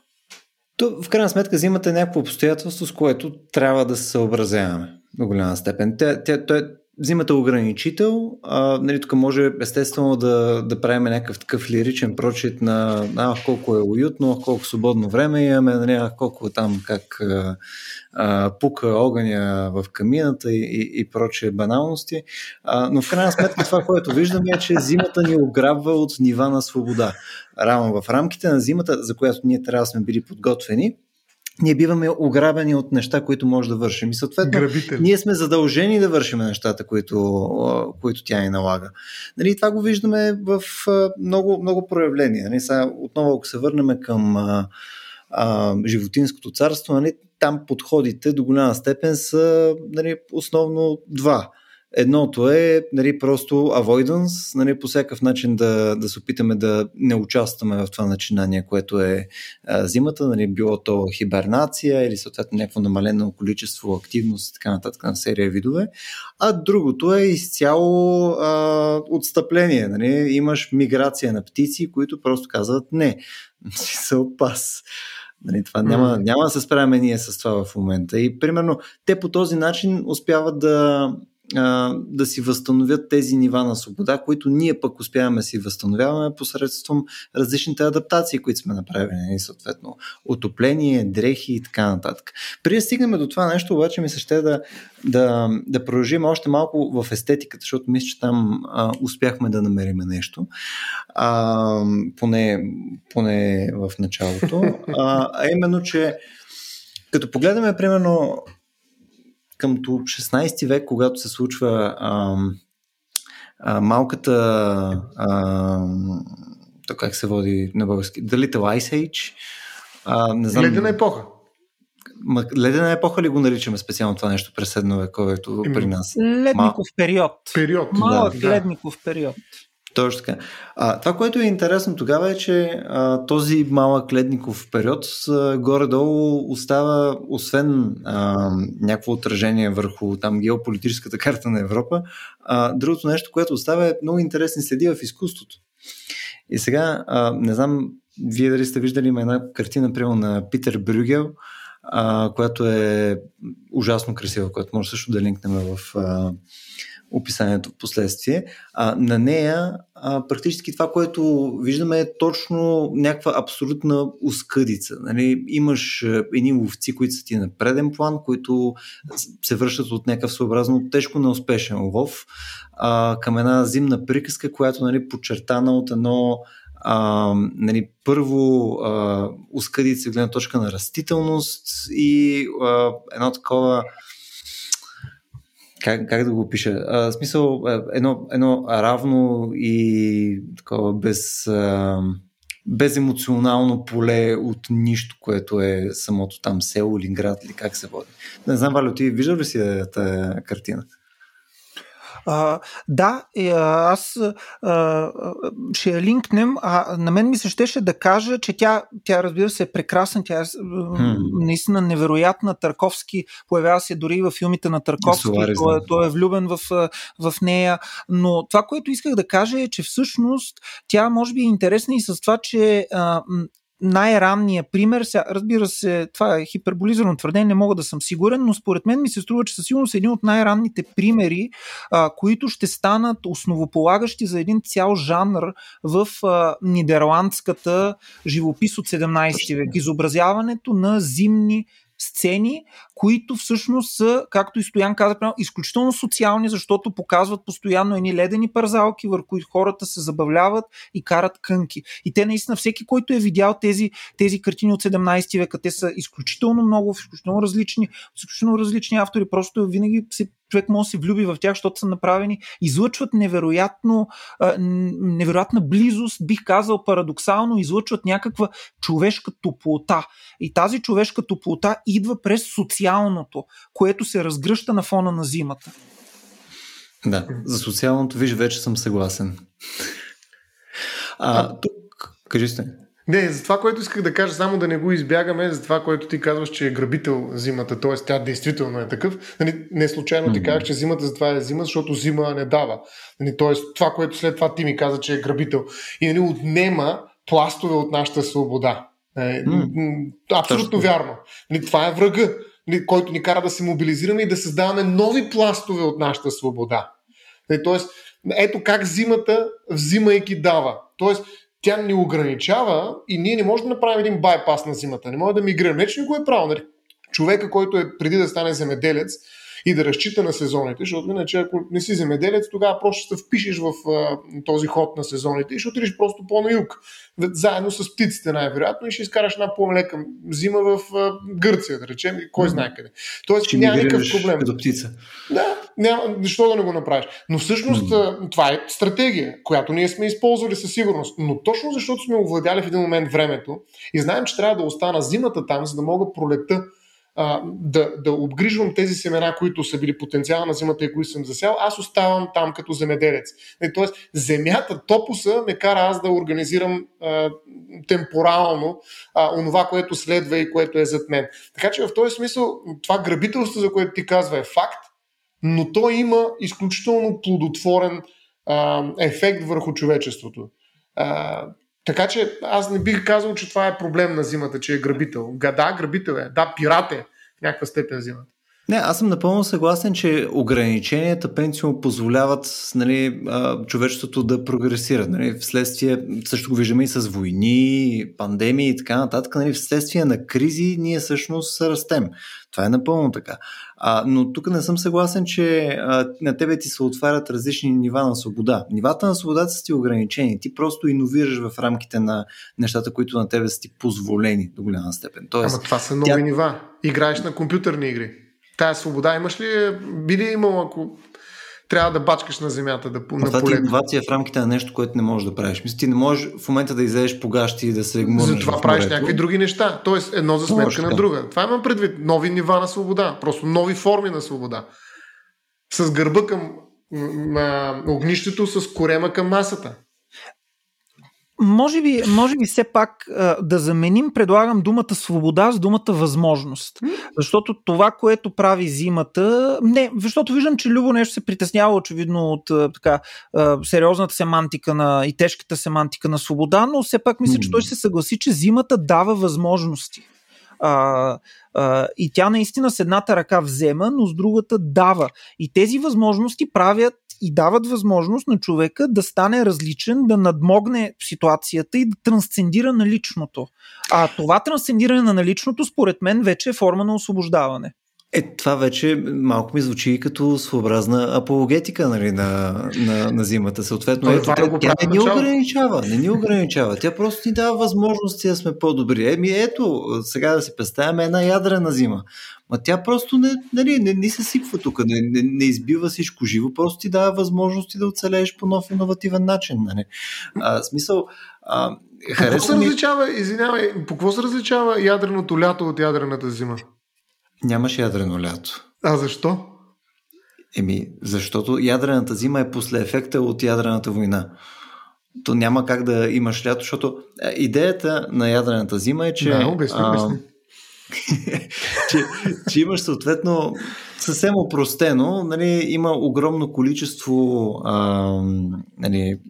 То, в крайна сметка зимата е някакво обстоятелство, с което трябва да се съобразяваме до голяма степен. Тя, тя, тя, взимате ограничител. А, нали, тук може естествено да, да правим някакъв такъв лиричен прочит на а, колко е уютно, колко свободно време имаме, нали, колко е там как а, а, пука огъня в камината и, и, и прочие баналности. А, но в крайна сметка това, което виждаме е, че зимата ни ограбва от нива на свобода. Рано в рамките на зимата, за която ние трябва да сме били подготвени, ние биваме ограбени от неща, които може да вършим. И съответно, Грабители. ние сме задължени да вършим нещата, които, които тя ни налага. Нали, това го виждаме в много, много проявления. Нали, сега, отново, ако се върнем към а, а, животинското царство, нали, там подходите до голяма степен са нали, основно два. Едното е нали, просто avoidance, нали, по всякакъв начин да, да се опитаме да не участваме в това начинание, което е а, зимата, нали, било то хибернация или съответно някакво намалено количество активност и така нататък на серия видове. А другото е изцяло а, отстъпление. Нали. Имаш миграция на птици, които просто казват не, са опас. Нали, това няма, няма да се справяме ние с това в момента. И примерно те по този начин успяват да да си възстановят тези нива на свобода, които ние пък успяваме да си възстановяваме посредством различните адаптации, които сме направили, нали, съответно отопление, дрехи и така нататък. При да стигнем до това нещо, обаче ми се ще да, да, да продължим още малко в естетиката, защото мисля, че там а, успяхме да намерим нещо, а, поне, поне в началото, а, а именно, че като погледаме, примерно, към 16 век, когато се случва а, а, малката а, то как се води на български, The Little Ice Age. А, не знам, Ледена епоха. Ледена епоха ли го наричаме специално това нещо през средновековието при нас? Ледников период. Период. Малък да, ледников период. Точно така. А, това, което е интересно тогава е, че а, този малък ледников период а, горе-долу остава, освен а, някакво отражение върху там геополитическата карта на Европа, а, другото нещо, което остава е много интересни следи в изкуството. И сега, а, не знам, вие дали сте виждали има една картина, примерно на Питер Брюгел, а, която е ужасно красива, която може също да линкнем в а, описанието в последствие. А, на нея а, практически това, което виждаме е точно някаква абсолютна ускъдица. Нали? Имаш едни ловци, които са ти на преден план, които се връщат от някакъв своеобразно тежко неуспешен лов а, към една зимна приказка, която нали, подчертана от едно а, нали, първо а, ускъдица гледна точка на растителност и а, едно такова как, как да го пиша? А, смисъл, едно, едно равно и такова без, а, беземоционално поле от нищо, което е самото там село или град или как се води. Не знам, Валю, ти виждал ли си тази картина? А, да, аз а, ще я линкнем. А, на мен ми се щеше да кажа, че тя, тя разбира се, е прекрасна. Тя е hmm. наистина невероятна. Търковски появява се дори в филмите на Търковски. той, е, той е влюбен в, в нея. Но това, което исках да кажа е, че всъщност тя може би е интересна и с това, че а, най-ранния пример, сега, разбира се, това е хиперболизирано твърдение, не мога да съм сигурен, но според мен ми се струва, че със сигурност е един от най-ранните примери, а, които ще станат основополагащи за един цял жанр в а, нидерландската живопис от 17 век. Изобразяването на зимни сцени, които всъщност са, както и Стоян каза, изключително социални, защото показват постоянно едни ледени парзалки, върху които хората се забавляват и карат кънки. И те наистина, всеки, който е видял тези, тези картини от 17 века, те са изключително много, изключително различни, изключително различни автори, просто винаги се човек може да се влюби в тях, защото са направени, излъчват невероятно, невероятна близост, бих казал парадоксално, излъчват някаква човешка топлота. И тази човешка топлота идва през социалното, което се разгръща на фона на зимата. Да, за социалното, виж, вече съм съгласен. А, тук, кажи сте. Не, за това, което исках да кажа, само да не го избягаме, за това, което ти казваш, че е грабител зимата, т.е. тя действително е такъв. Нали, не случайно ти казах, че зимата за това е зима, защото зима не дава. Нали, т.е. това, което след това ти ми каза, че е грабител. И нали, отнема пластове от нашата свобода. Е, абсолютно Точно. вярно. Нали, това е врага, който ни кара да се мобилизираме и да създаваме нови пластове от нашата свобода. Нали, тоест, ето как зимата, взимайки дава. Тоест, тя ни ограничава и ние не можем да направим един байпас на зимата. Не може да мигрираме. Не, че не е право. Нали? Човека, който е преди да стане земеделец и да разчита на сезоните, защото иначе ако не си земеделец, тогава просто ще се впишеш в а, този ход на сезоните и ще отидеш просто по-на юг заедно с птиците най-вероятно и ще изкараш една по-лека зима в Гърция, да речем, и кой знае къде. Тоест ще няма никакъв проблем. Като птица. Да, няма, защо да не го направиш? Но всъщност mm. това е стратегия, която ние сме използвали със сигурност. Но точно защото сме овладяли в един момент времето и знаем, че трябва да остана зимата там, за да мога пролета а, да, да обгрижвам тези семена, които са били потенциал на зимата и които съм засял, аз оставам там като земеделец. Е, тоест, земята, топуса ме кара аз да организирам а, темпорално а, онова, което следва и което е зад мен. Така че в този смисъл това грабителство, за което ти казва, е факт, но то има изключително плодотворен а, ефект върху човечеството. А, така че аз не бих казал, че това е проблем на зимата, че е грабител. Да, грабител е. Да, пират е в някаква степен зимата. Не, аз съм напълно съгласен, че ограниченията пенсиум позволяват нали, човечеството да прогресира. Нали, вследствие, също го виждаме и с войни, пандемии и така нататък. Нали, вследствие на кризи ние всъщност растем. Това е напълно така. А, но тук не съм съгласен, че а, на тебе ти се отварят различни нива на свобода. Нивата на свободата са ти ограничени. Ти просто иновираш в рамките на нещата, които на тебе са ти позволени до голяма степен. Тоест, Ама това са нови тя... нива. Играеш на компютърни игри. Тая свобода имаш ли, би ли имал, ако трябва да бачкаш на земята, да на Това ти е иновация в рамките на нещо, което не можеш да правиш. Мисля, ти не можеш в момента да излезеш по гащи и да се гмурнеш Затова правиш някакви други неща. Тоест едно за сметка на друга. Това имам предвид. Нови нива на свобода. Просто нови форми на свобода. С гърба към на огнището, с корема към масата. Може би, може би все пак да заменим, предлагам думата свобода с думата възможност. Защото това, което прави зимата, не, защото виждам, че Любо нещо се притеснява очевидно от така сериозната семантика на, и тежката семантика на свобода, но все пак мисля, че той се съгласи, че зимата дава възможности. А, а, и тя наистина с едната ръка взема, но с другата дава. И тези възможности правят и дават възможност на човека да стане различен, да надмогне ситуацията и да трансцендира на личното. А това трансцендиране на наличното, според мен, вече е форма на освобождаване. Е, това вече малко ми звучи като своеобразна апологетика нали, на, на, на зимата. Съответно, ето, тя, тя не ни ограничава, не ни ограничава. Тя просто ни дава възможности да сме по-добри. Еми ето, сега да си представяме една ядрена зима. Ма тя просто не, нали, не, не се сипва тук, не, не, не избива всичко живо, просто ти дава възможности да оцелееш по нов иновативен начин. Нали. А, смисъл, а, по какво се различава, извинявай, по какво се различава ядреното лято от ядрената зима? Нямаш ядрено лято. А защо? Еми, защото ядрената зима е после ефекта от ядрената война. То няма как да имаш лято, защото идеята на ядрената зима е, че... Да, обясни, обясни. Че, че имаш съответно съвсем опростено, нали, има огромно количество, а, нали,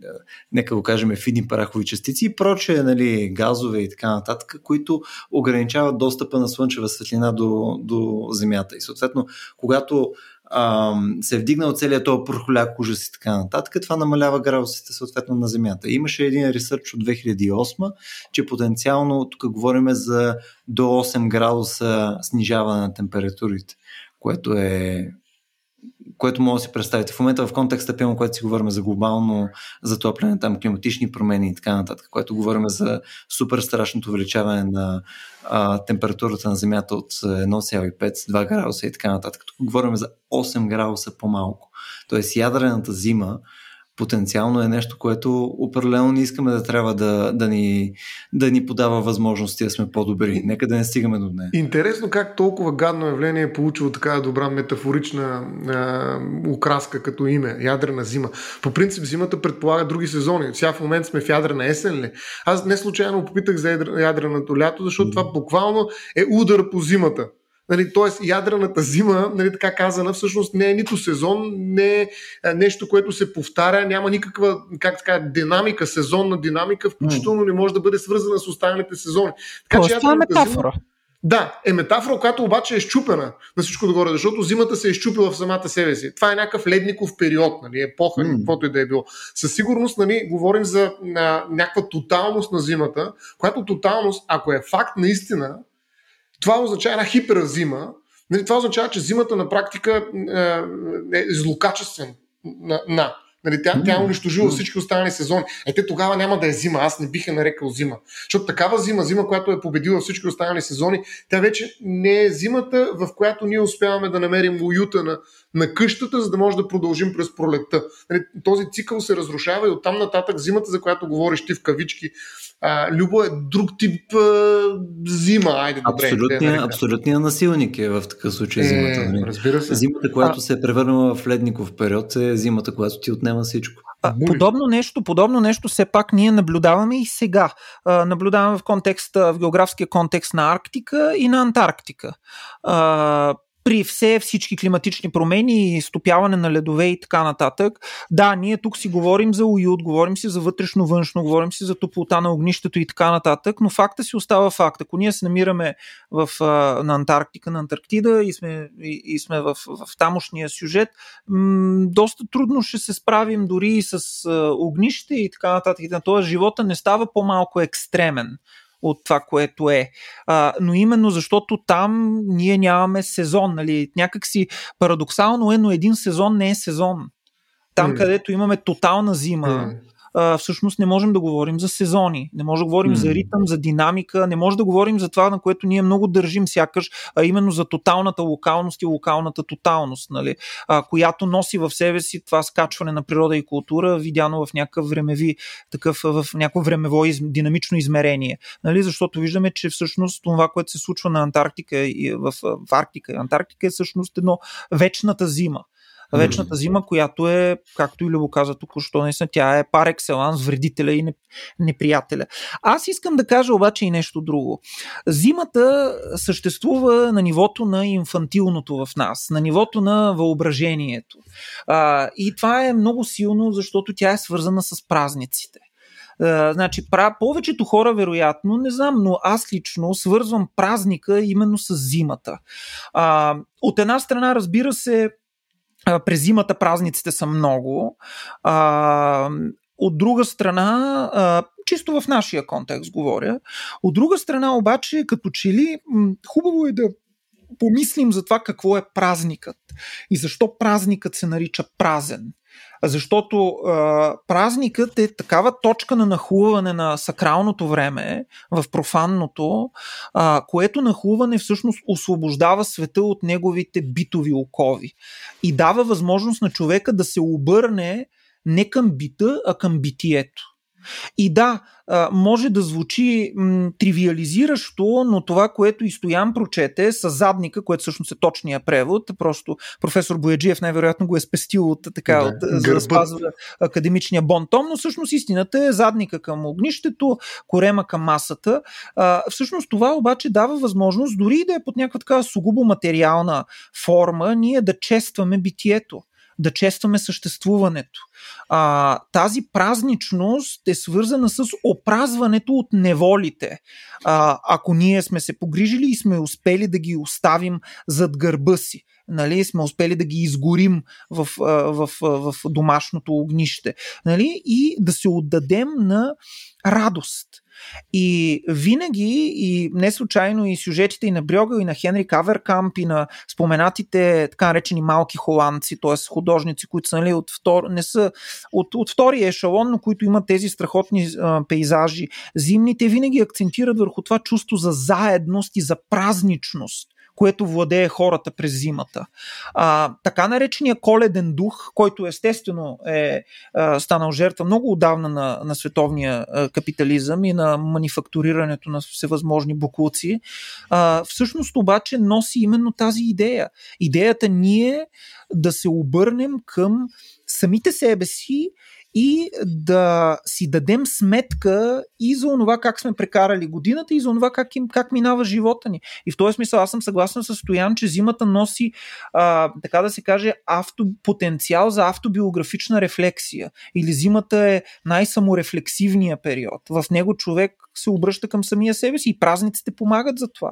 нека го кажем, фини парахови частици и проче нали, газове и така нататък, които ограничават достъпа на слънчева светлина до, до Земята. И съответно, когато се е вдигнал целият този прохоляк ужас и така нататък, това намалява градусите съответно на Земята. Имаше един ресърч от 2008, че потенциално, тук говорим за до 8 градуса снижаване на температурите, което е което може да си представите. В момента в контекста, пълно, което си говорим за глобално затопляне, там климатични промени и така нататък, което говорим за супер страшното увеличаване на а, температурата на Земята от 1,5-2 градуса и така нататък. Тук говорим за 8 градуса по-малко. Тоест ядрената зима потенциално е нещо, което определено не искаме да трябва да, да, ни, да ни подава възможности да сме по-добри. Нека да не стигаме до нея. Интересно как толкова гадно явление е получило така добра метафорична а, украска като име ядрена зима. По принцип зимата предполага други сезони. Сега в момент сме в ядрена есен ли? Аз не случайно попитах за ядреното лято, защото това буквално е удар по зимата. Нали, Тоест, ядрената зима, нали, така казана, всъщност не е нито сезон, не е нещо, което се повтаря, няма никаква как така, динамика, сезонна динамика, включително не може да бъде свързана с останалите сезони. Така, че това е метафора. Зима, да, е метафора, която обаче е щупена на всичко догоре, защото зимата се е щупила в самата себе си. Това е някакъв ледников период, нали, епоха, mm. каквото и да е било. Със сигурност нали, говорим за а, някаква тоталност на зимата, която тоталност, ако е факт наистина, това означава една хиперзима. Нали, това означава, че зимата на практика е, е злокачествен на, на Нали, тя, тя е унищожила всички останали сезони. Е, те тогава няма да е зима. Аз не бих я нарекал зима. Защото такава зима, зима, която е победила всички останали сезони, тя вече не е зимата, в която ние успяваме да намерим уюта на, на къщата, за да може да продължим през пролетта. Нали, този цикъл се разрушава и оттам нататък зимата, за която говориш ти в кавички, а, Любо е друг тип а, зима. Айде, добре, абсолютния, абсолютния насилник е в такъв случай е, зимата. Нали? Разбира се. Зимата, която а... се е превърнала в ледников период, е зимата, която ти отнема всичко. А, подобно нещо, подобно нещо все пак ние наблюдаваме и сега. А, наблюдаваме в контекста, в географския контекст на Арктика и на Антарктика. А, при все всички климатични промени и стопяване на ледове и така нататък. Да, ние тук си говорим за уют, говорим си за вътрешно-външно, говорим си за топлота на огнището и така нататък, но факта си остава факт. Ако ние се намираме в, на Антарктика, на Антарктида и сме, и, и сме в, в тамошния сюжет, м- доста трудно ще се справим дори и с а, огнище и така нататък. Тоест живота не става по-малко екстремен от това, което е. А, но именно защото там ние нямаме сезон. Нали? Някак си парадоксално е, но един сезон не е сезон. Там, mm. където имаме тотална зима, mm а, всъщност не можем да говорим за сезони, не можем да говорим mm. за ритъм, за динамика, не може да говорим за това, на което ние много държим сякаш, а именно за тоталната локалност и локалната тоталност, нали? а, която носи в себе си това скачване на природа и култура, видяно в някакъв времеви, такъв, в някакво времево из, динамично измерение. Нали? Защото виждаме, че всъщност това, което се случва на Антарктика и в, в Арктика и Антарктика е всъщност едно вечната зима вечната зима, която е, както и Любо каза току-що, наистина тя е пар екселанс, вредителя и неприятеля. Аз искам да кажа обаче и нещо друго. Зимата съществува на нивото на инфантилното в нас, на нивото на въображението. А, и това е много силно, защото тя е свързана с празниците. Uh, значи, пра, повечето хора, вероятно, не знам, но аз лично свързвам празника именно с зимата. Uh, от една страна, разбира се, през зимата празниците са много. А, от друга страна, а, чисто в нашия контекст говоря, от друга страна обаче, като че ли, хубаво е да помислим за това какво е празникът и защо празникът се нарича празен. Защото а, празникът е такава точка на нахлуване на сакралното време в профанното, а, което нахлуване всъщност освобождава света от неговите битови окови и дава възможност на човека да се обърне не към бита, а към битието. И да, може да звучи м, тривиализиращо, но това, което и Стоян прочете с задника, което всъщност е точния превод, просто професор Бояджиев най-вероятно го е спестил от така, да, от, за да спазва академичния бонтом, но всъщност истината е задника към огнището, корема към масата. А, всъщност това обаче дава възможност, дори да е под някаква така сугубо материална форма, ние да честваме битието да честваме съществуването. А, тази празничност е свързана с опразването от неволите. А, ако ние сме се погрижили и сме успели да ги оставим зад гърба си, нали, сме успели да ги изгорим в, в, в, в домашното огнище, нали, и да се отдадем на радост. И винаги, и не случайно и сюжетите и на Брьогъл, и на Хенри Каверкамп, и на споменатите така наречени малки холандци, т.е. художници, които са нали, от, втор, не са от, от втория ешалон, но които имат тези страхотни а, пейзажи зимните, винаги акцентират върху това чувство за заедност и за празничност което владее хората през зимата. А, така наречения коледен дух, който естествено е а, станал жертва много отдавна на, на световния а, капитализъм и на манифактурирането на всевъзможни буклуци, а, всъщност обаче носи именно тази идея. Идеята ние да се обърнем към самите себе си и да си дадем сметка и за това как сме прекарали годината и за това как, им, как минава живота ни. И в този смисъл аз съм съгласен с Стоян, че зимата носи, а, така да се каже, авто, потенциал за автобиографична рефлексия. Или зимата е най-саморефлексивния период. В него човек се обръща към самия себе си и празниците помагат за това.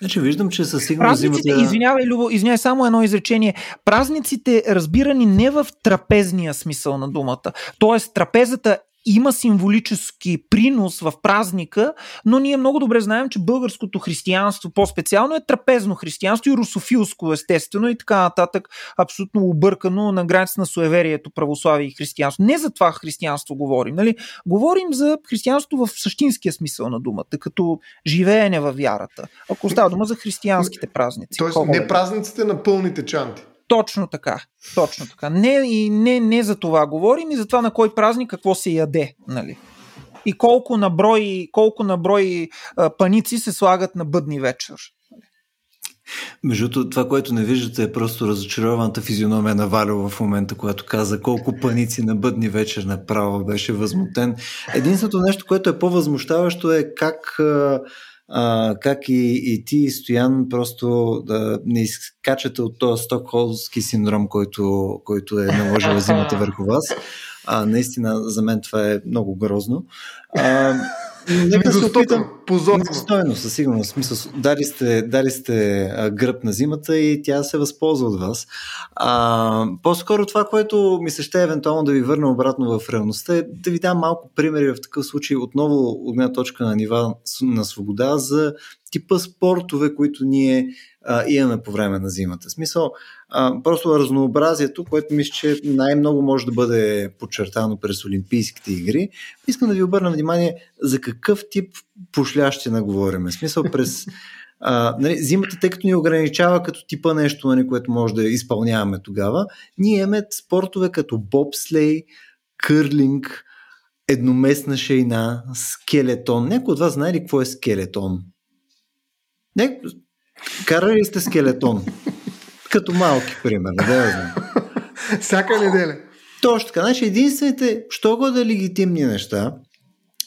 Значи виждам, че със сигурност Празниците, зимата... извинявай, Любо, извинявай, само едно изречение. Празниците, разбирани не в трапезния смисъл на думата. Тоест, трапезата има символически принос в празника, но ние много добре знаем, че българското християнство по-специално е трапезно християнство и русофилско естествено и така нататък, абсолютно объркано на граница на суеверието, православие и християнство. Не за това християнство говорим, нали? Говорим за християнство в същинския смисъл на думата, като живеене във вярата. Ако става дума за християнските празници. Тоест не празниците на пълните чанти. Точно така. Точно така. Не, и не, не за това говорим и за това на кой празник какво се яде. Нали? И колко на брой, колко на брой а, паници се слагат на бъдни вечер. Между това, което не виждате, е просто разочарованата физиономия на Валю в момента, когато каза колко паници на бъдни вечер направо беше възмутен. Единственото нещо, което е по-възмущаващо е как а, как и, и ти, и Стоян, просто да не изкачате от този стокхолмски синдром, който, който е наложил зимата върху вас. А, наистина, за мен това е много грозно. А, Нека се опитам. Позорно. Достойно, със сигурност. Смисъл, дали сте, дали сте гръб на зимата и тя се възползва от вас. А, по-скоро това, което ми се ще евентуално да ви върна обратно в реалността е да ви дам малко примери в такъв случай отново от една точка на нива на свобода за типа спортове, които ние а, имаме по време на зимата. В смисъл, просто разнообразието, което мисля, че най-много може да бъде подчертано през Олимпийските игри. Искам да ви обърна внимание за какъв тип пошлящина говорим. В смисъл, през а, нали, зимата, тъй като ни ограничава като типа нещо, нали, което може да изпълняваме тогава, ние имаме спортове като бобслей, кърлинг, едноместна шейна, скелетон. Някой от вас знае ли какво е скелетон? Не, карали сте скелетон. Като малки, примерно. Да я знам. Всяка неделя. Точно така. Значи единствените, що го да легитимни неща,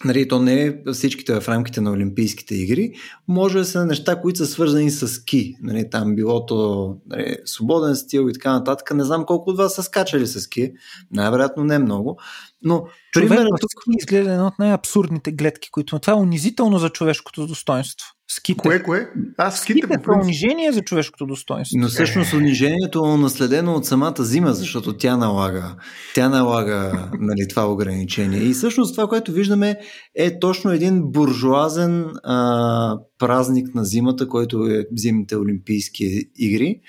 Нали, то не е всичките в рамките на Олимпийските игри, може да са неща, които са свързани с ски. Нали, там било то нали, свободен стил и така нататък. Не знам колко от вас са скачали с ски. Най-вероятно не много. Но, примерно, тук ми изгледа една от най-абсурдните гледки, които това е унизително за човешкото достоинство. Ските. Кое, кое? А, ските, ските по унижение за човешкото достоинство. Но всъщност унижението е наследено от самата зима, защото тя налага, тя налага нали, това ограничение. И всъщност това, което виждаме е точно един буржуазен а, празник на зимата, който е зимните олимпийски игри,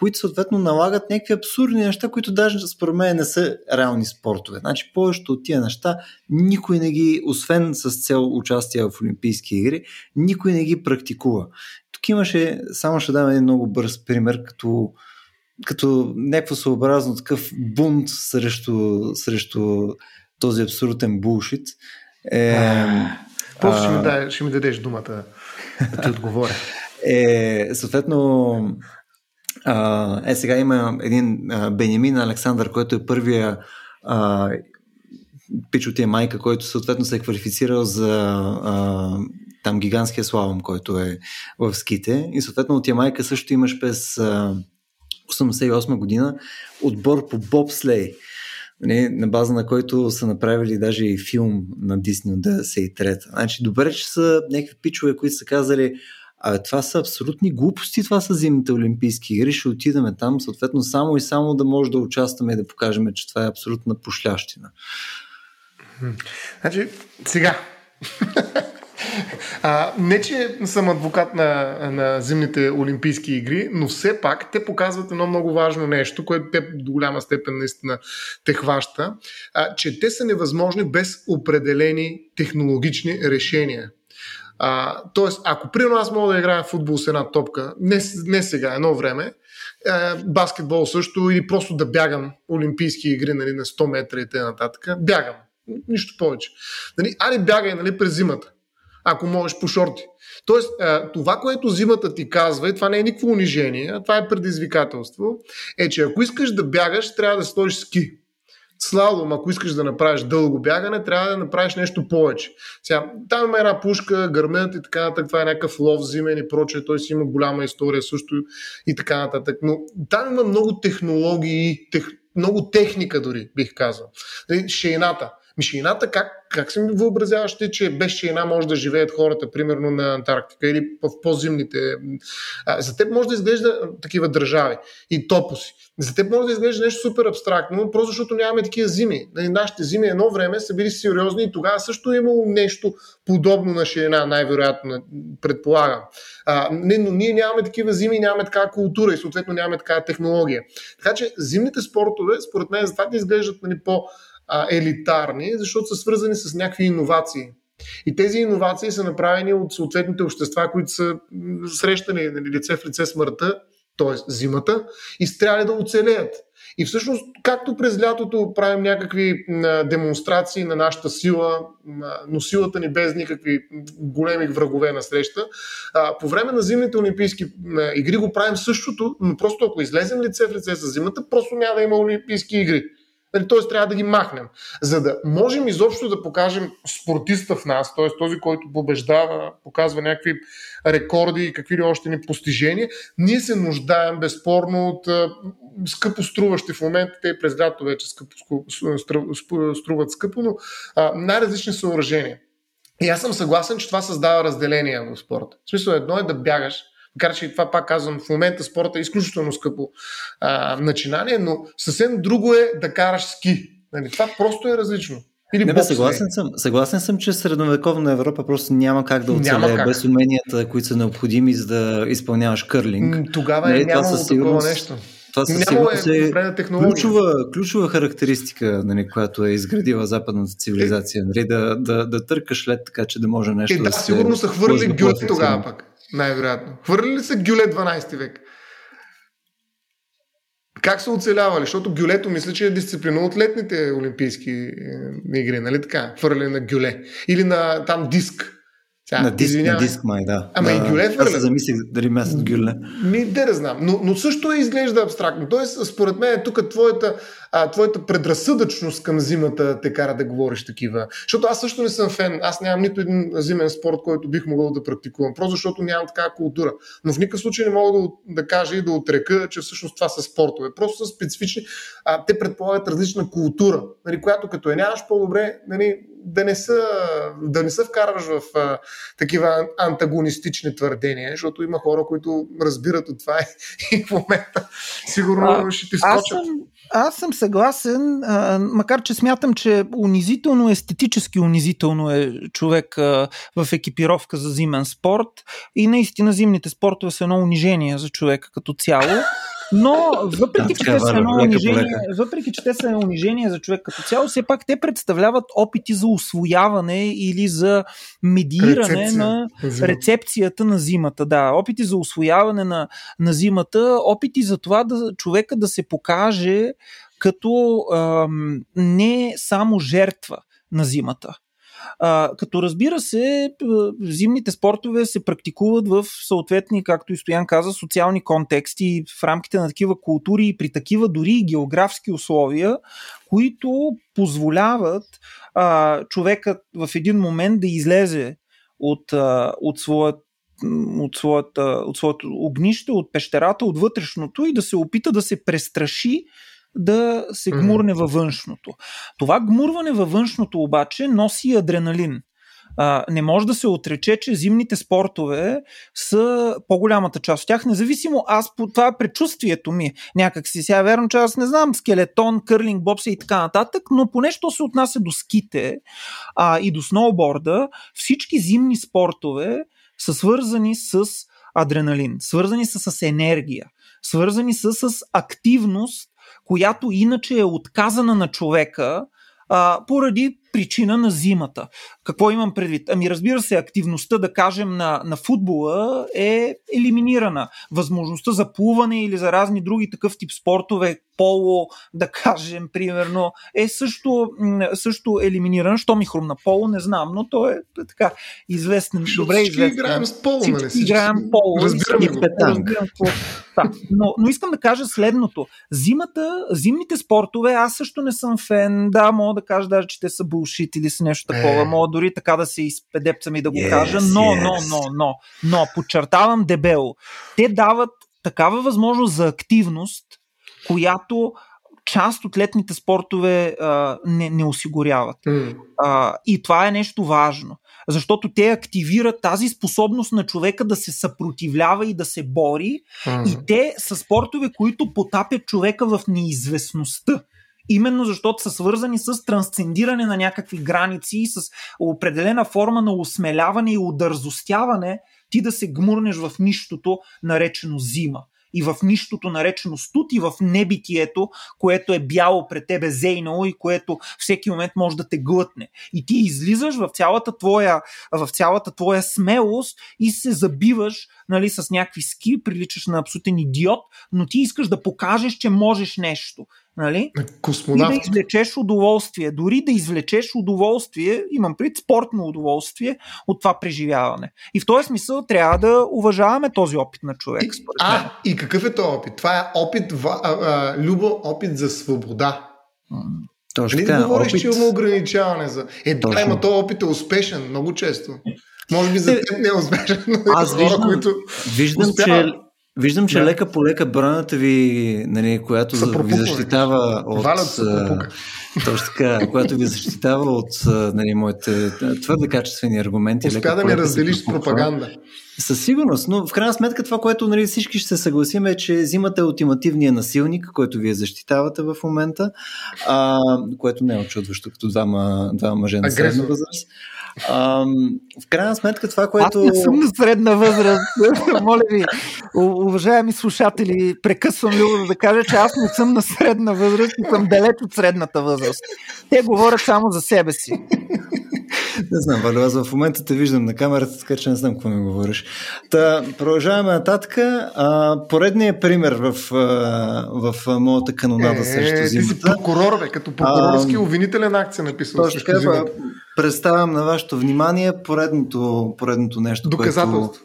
които съответно налагат някакви абсурдни неща, които даже според мен не са реални спортове. Значи повечето от тия неща никой не ги, освен с цел участие в Олимпийски игри, никой не ги практикува. Тук имаше, само ще дам един много бърз пример, като като някакво съобразно такъв бунт срещу, срещу този абсурден булшит. Е, После ще, ми дай, ще ми дадеш думата да ти отговоря. Е, съответно, а, е, сега има един а, Бенямин Александър, който е първия а, пич от майка, който съответно се е квалифицирал за а, там гигантския славам, който е в ските. И съответно от тия майка също имаш през а, 88 година отбор по бобслей, нали, на база на който са направили даже и филм на Дисни от 93-та. Значи добре, че са някакви пичове, които са казали а това са абсолютни глупости, това са зимните олимпийски игри, ще отидем там, съответно само и само да може да участваме и да покажем, че това е абсолютна пошлящина. Значи, сега. А, не, че съм адвокат на, на зимните олимпийски игри, но все пак те показват едно много важно нещо, което те до голяма степен наистина те хваща, а, че те са невъзможни без определени технологични решения. А, тоест, ако при нас мога да играя футбол с една топка, не, не сега, едно време, е, баскетбол също или просто да бягам олимпийски игри нали, на 100 метра и т.н. Бягам. Нищо повече. Нали, али бягай нали, през зимата, ако можеш по шорти. Тоест, това, което зимата ти казва, и това не е никакво унижение, а това е предизвикателство, е, че ако искаш да бягаш, трябва да сложиш ски слалом, ако искаш да направиш дълго бягане, трябва да направиш нещо повече. Сега, там има една пушка, гърмет и така нататък, това е някакъв лов зимен и прочее, той си има голяма история също и така нататък. Но там има много технологии, тех, много техника дори, бих казал. Нали, шейната. Мишината, как, как си въобразяваш че без шейна може да живеят хората, примерно на Антарктика или в по-зимните... За теб може да изглежда такива държави и топоси. За теб може да изглежда нещо супер абстрактно, просто защото нямаме такива зими. Нали, нашите зими едно време са били сериозни и тогава също е имало нещо подобно на ширина, най-вероятно, предполагам. А, не, но ние нямаме такива зими, нямаме такава култура и съответно нямаме такава технология. Така че зимните спортове, според мен, за да изглеждат нали, по- елитарни, защото са свързани с някакви иновации. И тези иновации са направени от съответните общества, които са срещани нали, лице в лице смъртта, т.е. зимата, и трябва да оцелеят. И всъщност, както през лятото правим някакви демонстрации на нашата сила, но силата ни без никакви големи врагове на среща, по време на зимните олимпийски игри го правим същото, но просто ако излезем лице в лице с зимата, просто няма да има олимпийски игри. Нали, т.е. трябва да ги махнем. За да можем изобщо да покажем спортиста в нас, т.е. този, който побеждава, показва някакви рекорди и какви ли още ни постижения, ние се нуждаем безспорно от скъпо струващи в момента, те през лято вече скъпо, струват скъпо, но най-различни съоръжения. И аз съм съгласен, че това създава разделение в спорта. В смисъл едно е да бягаш, Макар че и това пак казвам, в момента спорта е изключително скъпо а, начинание, но съвсем друго е да караш ски. Нали, това просто е различно. Или не, бе, съгласен, съм, съгласен съм, че средновековна Европа просто няма как да оцелее без уменията, които са необходими за да изпълняваш кърлинг. Тогава е нали, нямало такова нещо. Това със сигурност е, ключова, ключова характеристика, нали, която е изградила западната цивилизация. Нали, да, да, да търкаш лед така, че да може нещо е, да, да се... сигурно са хвърли гюле тогава пък. Най-вероятно. Хвърли ли са гюле 12 век? Как са оцелявали? Защото гюлето мисля, че е дисциплина от летните олимпийски е, игри, нали така? Хвърляне на гюле. Или на там диск. Сега, на, диск, на диск май, да. Ама да, и гюле Аз се замислих дали място гюле. Ми, де да знам. Но, но също изглежда абстрактно. Тоест, според мен, тук твоята а, твоята предразсъдъчност към зимата те кара да говориш такива. Защото аз също не съм фен. Аз нямам нито един зимен спорт, който бих могъл да практикувам. Просто защото нямам такава култура. Но в никакъв случай не мога да, да кажа и да отрека, че всъщност това са спортове. Просто са специфични. А, те предполагат различна култура, нали, която като е нямаш по-добре, нали, да не, са, да не се вкарваш в а, такива антагонистични твърдения, защото има хора, които разбират от това и в момента сигурно а, ще ти скочат. Аз съм, аз съм съгласен, а, макар че смятам, че унизително, естетически унизително е човек а, в екипировка за зимен спорт и наистина зимните спортове са едно унижение за човека като цяло. Но въпреки, че те са едно унижение, въпреки, че те са унижение за човек като цяло, все пак те представляват опити за освояване или за медииране Рецепция. на рецепцията на зимата. Да, опити за освояване на, на зимата, опити за това да човека да се покаже като ам, не само жертва на зимата. А, като разбира се, зимните спортове се практикуват в съответни, както и Стоян каза, социални контексти, в рамките на такива култури и при такива дори и географски условия, които позволяват а, човекът в един момент да излезе от, а, от своят от, своята, от своето огнище, от пещерата, от вътрешното и да се опита да се престраши да се гмурне във външното. Това гмурване във външното обаче носи адреналин. А, не може да се отрече, че зимните спортове са по-голямата част от тях, независимо аз, това е предчувствието ми. Някак си сега верно, че аз не знам скелетон, кърлинг, бобса и така нататък, но поне що се отнася до ските а, и до сноуборда, всички зимни спортове са свързани с адреналин, свързани са с енергия, свързани са с активност която иначе е отказана на човека а, поради причина на зимата. Какво имам предвид? Ами разбира се, активността, да кажем, на, на футбола е елиминирана. Възможността за плуване или за разни други такъв тип спортове, поло, да кажем, примерно, е също, също елиминирана. Що ми хрумна поло, не знам, но то е, е така известен. Шо, добре всички известен. играем с поло, нали? Всички играем поло. Разбираме го. Разбирам, да. но, но искам да кажа следното. Зимата, зимните спортове, аз също не съм фен. Да, мога да кажа даже, че те са булшит или с нещо такова. Е. Мога дори така да се изпедепцам и да го yes, кажа. Но, yes. но, но, но, но, подчертавам дебело. Те дават такава възможност за активност, която част от летните спортове а, не, не осигуряват. Mm. А, и това е нещо важно, защото те активират тази способност на човека да се съпротивлява и да се бори. Mm. И те са спортове, които потапят човека в неизвестността именно защото са свързани с трансцендиране на някакви граници и с определена форма на осмеляване и удързостяване ти да се гмурнеш в нищото, наречено зима и в нищото наречено студ и в небитието, което е бяло пред тебе зейнало и което всеки момент може да те глътне. И ти излизаш в цялата твоя, в цялата твоя смелост и се забиваш нали, с някакви ски, приличаш на абсолютен идиот, но ти искаш да покажеш, че можеш нещо. Нали? Космонавт. И да извлечеш удоволствие. Дори да извлечеш удоволствие, имам пред спортно удоволствие от това преживяване. И в този смисъл трябва да уважаваме този опит на човек. И, а, и какъв е този опит? Това е опит, а, а, любо опит за свобода. Точно нали така. говориш, опит... че има ограничаване за... Е, да, има този опит е успешен много често. Може би за теб не е успешен, но Аз хора, виждам, които виждам, че Виждам, че да. лека по лека браната ви, нали, която ви защитава от... точно така, която ви защитава от нали, моите твърде качествени аргументи. Успя да не разделиш с пропаганда. Със сигурност, но в крайна сметка това, което нали, всички ще се съгласим е, че взимате ултимативния насилник, който вие защитавате в момента, а, което не е очудващо като двама, двама мъже на средна възраст. А, в крайна сметка това, което... Аз не съм на средна възраст. Моля ви, уважаеми слушатели, прекъсвам ли да кажа, че аз не съм на средна възраст и съм далеч от средната възраст. Те говорят само за себе си. Не знам, Валю, аз в момента те виждам на камерата, така че не знам какво ми говориш. Та, продължаваме нататък. А, поредният пример в, в, в моята канонада е, срещу зимата. Ти си прокурор, бе, като прокурорски а, обвинителен се написал точно така, представям на вашето внимание поредното, поредното нещо, Доказателство.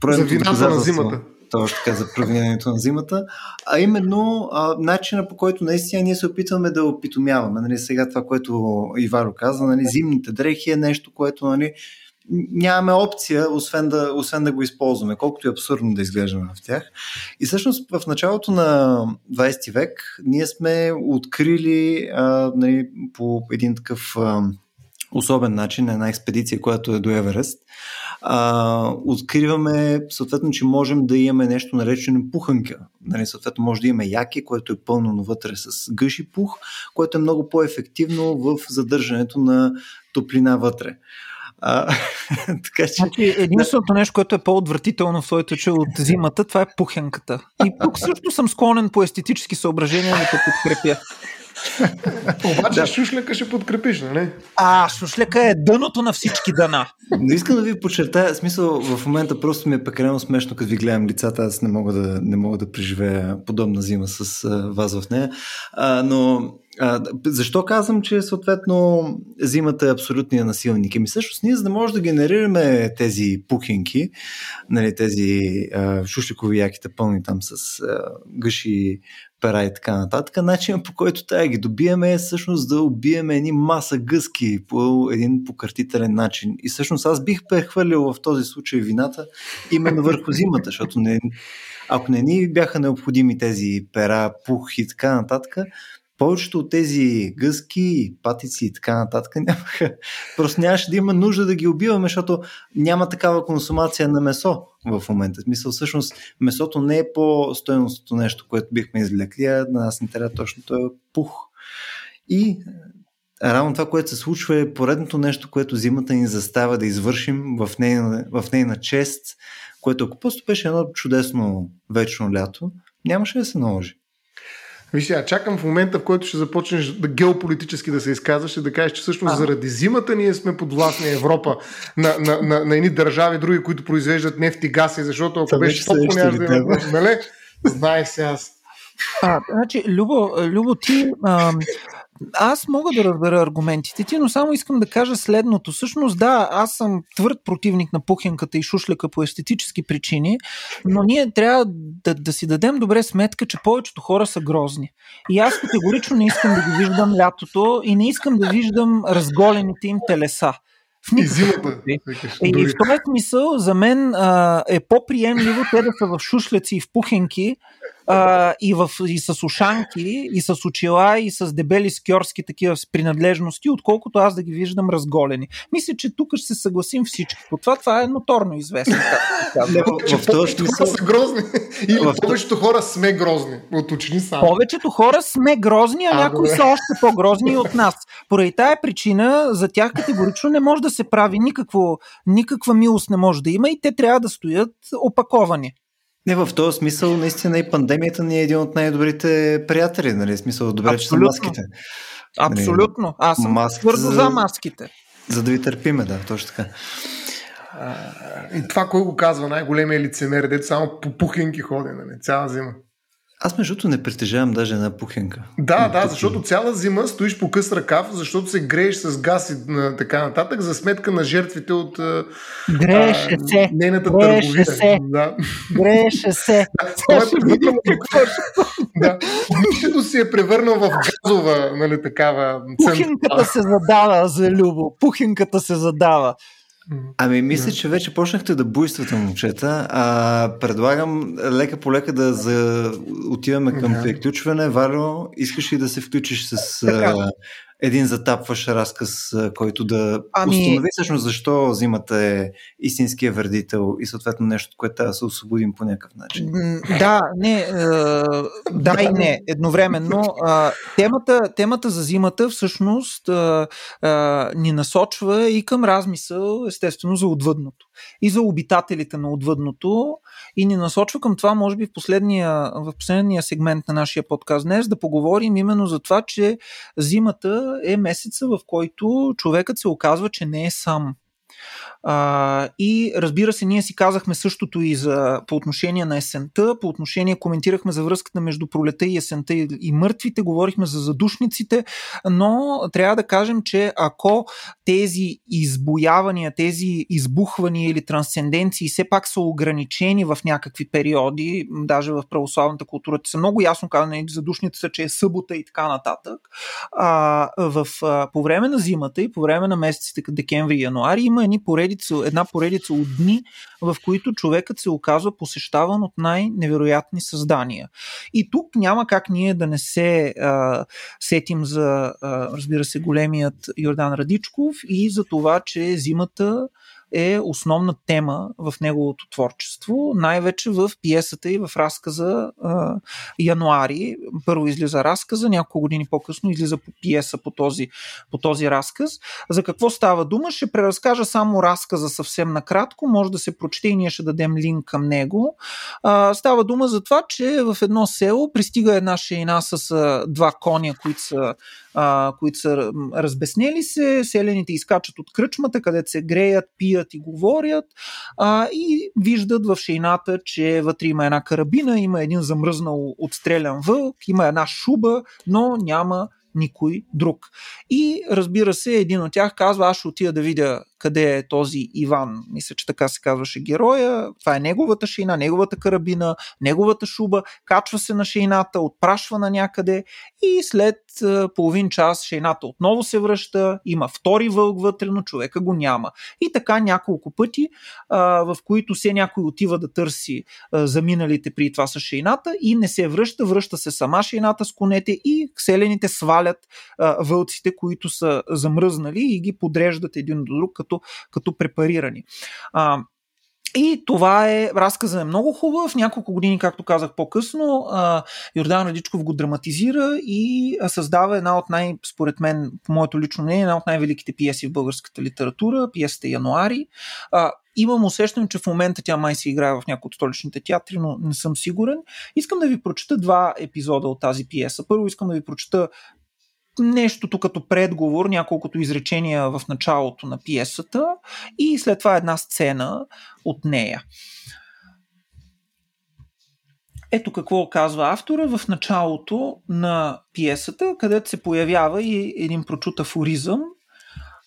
Което, за вината на зимата точно така за провинението на зимата, а именно а, начина по който наистина ние се опитваме да опитомяваме. Нали, сега това, което Иваро каза, нали, зимните дрехи е нещо, което нали, нямаме опция, освен да, освен да го използваме, колкото е абсурдно да изглеждаме в тях. И всъщност в началото на 20 век ние сме открили а, нали, по един такъв а, особен начин една експедиция, която е до Еверест, а, откриваме съответно, че можем да имаме нещо наречено пуханка. Нали, съответно, може да имаме яки, което е пълно навътре с гъш и пух, което е много по-ефективно в задържането на топлина вътре. А, така че... Значи, единственото нещо, което е по-отвратително в своето че от зимата, това е пухенката. И тук също съм склонен по естетически съображения да те подкрепя. Обаче да. шушлека ще подкрепиш, нали? А, шушлека е дъното на всички дъна. Не искам да ви подчертая, смисъл в момента просто ми е пекарено смешно, като ви гледам лицата, аз не мога да, не мога да преживея подобна зима с а, вас в нея. А, но а, защо казвам, че съответно зимата е абсолютния насилник? Еми всъщност ние за да може да генерираме тези пухинки, нали, тези а, шушликови яките пълни там с а, гъши пера и така нататък. Начинът по който да ги добиеме е всъщност да убиеме едни маса гъски по един покъртителен начин. И всъщност аз бих прехвърлил в този случай вината именно върху зимата, защото не, ако не ни бяха необходими тези пера, пух и така нататък, повечето от тези гъски, патици и така нататък нямаха. Просто нямаше да има нужда да ги убиваме, защото няма такава консумация на месо в момента. В смисъл, всъщност, месото не е по-стоеностното нещо, което бихме извлекли, а на нас не трябва точно този пух. И равно това, което се случва е поредното нещо, което зимата ни застава да извършим в нейна, в нейна чест, което ако просто беше едно чудесно вечно лято, нямаше да се наложи. Виж сега, чакам в момента, в който ще започнеш да геополитически да се изказваш и да кажеш, че всъщност а. заради зимата ние сме под власт на Европа, на, на, на, на едни държави, други, които произвеждат нефт и газ, защото ако беше топло, нямаше да има. Нали? Знаех се аз. А, значи, Любо, Любо ти а, аз мога да разбера аргументите ти, но само искам да кажа следното. Всъщност, да, аз съм твърд противник на пухенката и шушлека по естетически причини, но ние трябва да, да си дадем добре сметка, че повечето хора са грозни. И аз категорично не искам да ги виждам лятото и не искам да виждам разголените им телеса. В и зимата. И, и в този смисъл за мен а, е по-приемливо те да са в шушляци и в пухенки, а, и, в, и с ушанки, и с очила, и с дебели скьорски такива с принадлежности, отколкото аз да ги виждам разголени. Мисля, че тук ще се съгласим всички. По това това е ноторно известно. В, този смисъл... са грозни. Или повечето хора сме грозни. Уточни само. Повечето хора сме грозни, а, а някои са още по-грозни от нас. Поради тая причина за тях категорично не може да се прави никакво, никаква милост не може да има и те трябва да стоят опаковани. Не, в този смисъл, наистина и пандемията ни е един от най-добрите приятели, нали? Смисъл, добре, Абсолютно. че са маските. Нали, Абсолютно. Аз съм маските, твърдо за, за маските. За да ви търпиме, да, точно така. и това, кой го казва най-големия лицемер, дето само по пухенки ходи, нали? Цяла зима. Аз между другото не притежавам даже една пухенка. Да, да, защото цяла зима стоиш по къс ръкав, защото се грееш с газ и така нататък, за сметка на жертвите от Грееше а, се. нейната Грееше търговия. се. Да. Грееше се. Е да. Огнището си е превърнал в газова, нали, такава Пухинката се задава за Любо. Пухинката се задава. Ами, мисля, че вече почнахте да буйствате, момчета. А, предлагам лека по лека да за... отиваме към Да. приключване. Валю, искаш ли да се включиш с а, един затапващ разказ, който да Ами- установи всъщност защо зимата е истинския вредител и съответно нещо, което трябва да се освободим по някакъв начин. Да, не, е, да и не, едновременно. А, темата, темата за зимата всъщност а, а, ни насочва и към размисъл, естествено, за отвъдното. И за обитателите на отвъдното. И ни насочва към това, може би в последния, в последния сегмент на нашия подкаст днес, да поговорим именно за това, че зимата е месеца, в който човекът се оказва, че не е сам. А, и разбира се, ние си казахме същото и за, по отношение на есента, по отношение коментирахме за връзката между пролета и есента и, и мъртвите, говорихме за задушниците, но трябва да кажем, че ако тези избоявания, тези избухвания или трансценденции все пак са ограничени в някакви периоди, даже в православната култура, са много ясно казани, задушницата, че е събота и така нататък, а, в, а, по време на зимата и по време на месеците декември и януари има едни поредица, една поредица от дни, в които човекът се оказва посещаван от най-невероятни създания. И тук няма как ние да не се а, сетим за, а, разбира се, големият Йордан Радичков и за това, че зимата е основна тема в неговото творчество, най-вече в пиесата и в разказа а, Януари. Първо излиза разказа, няколко години по-късно излиза по пиеса по този, по този разказ. За какво става дума? Ще преразкажа само разказа съвсем накратко, може да се прочете и ние ще дадем линк към него. А, става дума за това, че в едно село пристига една шейна с а, два коня, които са а, които са разбеснели се, селените изкачат от кръчмата, където се греят, пият и говорят а, и виждат в шейната, че вътре има една карабина, има един замръзнал отстрелян вълк, има една шуба, но няма никой друг. И разбира се, един от тях казва, аз ще отида да видя къде е този Иван. Мисля, че така се казваше героя. Това е неговата шейна, неговата карабина, неговата шуба. Качва се на шейната, отпрашва на някъде и след половин час шейната отново се връща. Има втори вълк вътре, но човека го няма. И така няколко пъти, в които се някой отива да търси заминалите при това с шейната и не се връща, връща се сама шейната с конете и селените свалят вълците, които са замръзнали и ги подреждат един до друг като, като препарирани. А, и това е, разказът е много хубав. Няколко години, както казах по-късно, Йордан Радичков го драматизира и създава една от най, според мен, по моето лично мнение, една от най-великите пиеси в българската литература, пиесата Януари. Имам усещане, че в момента тя май се играе в някои от столичните театри, но не съм сигурен. Искам да ви прочета два епизода от тази пиеса. Първо искам да ви прочета нещото като предговор, няколкото изречения в началото на пиесата и след това една сцена от нея. Ето какво казва автора в началото на пиесата, където се появява и един прочут афоризъм.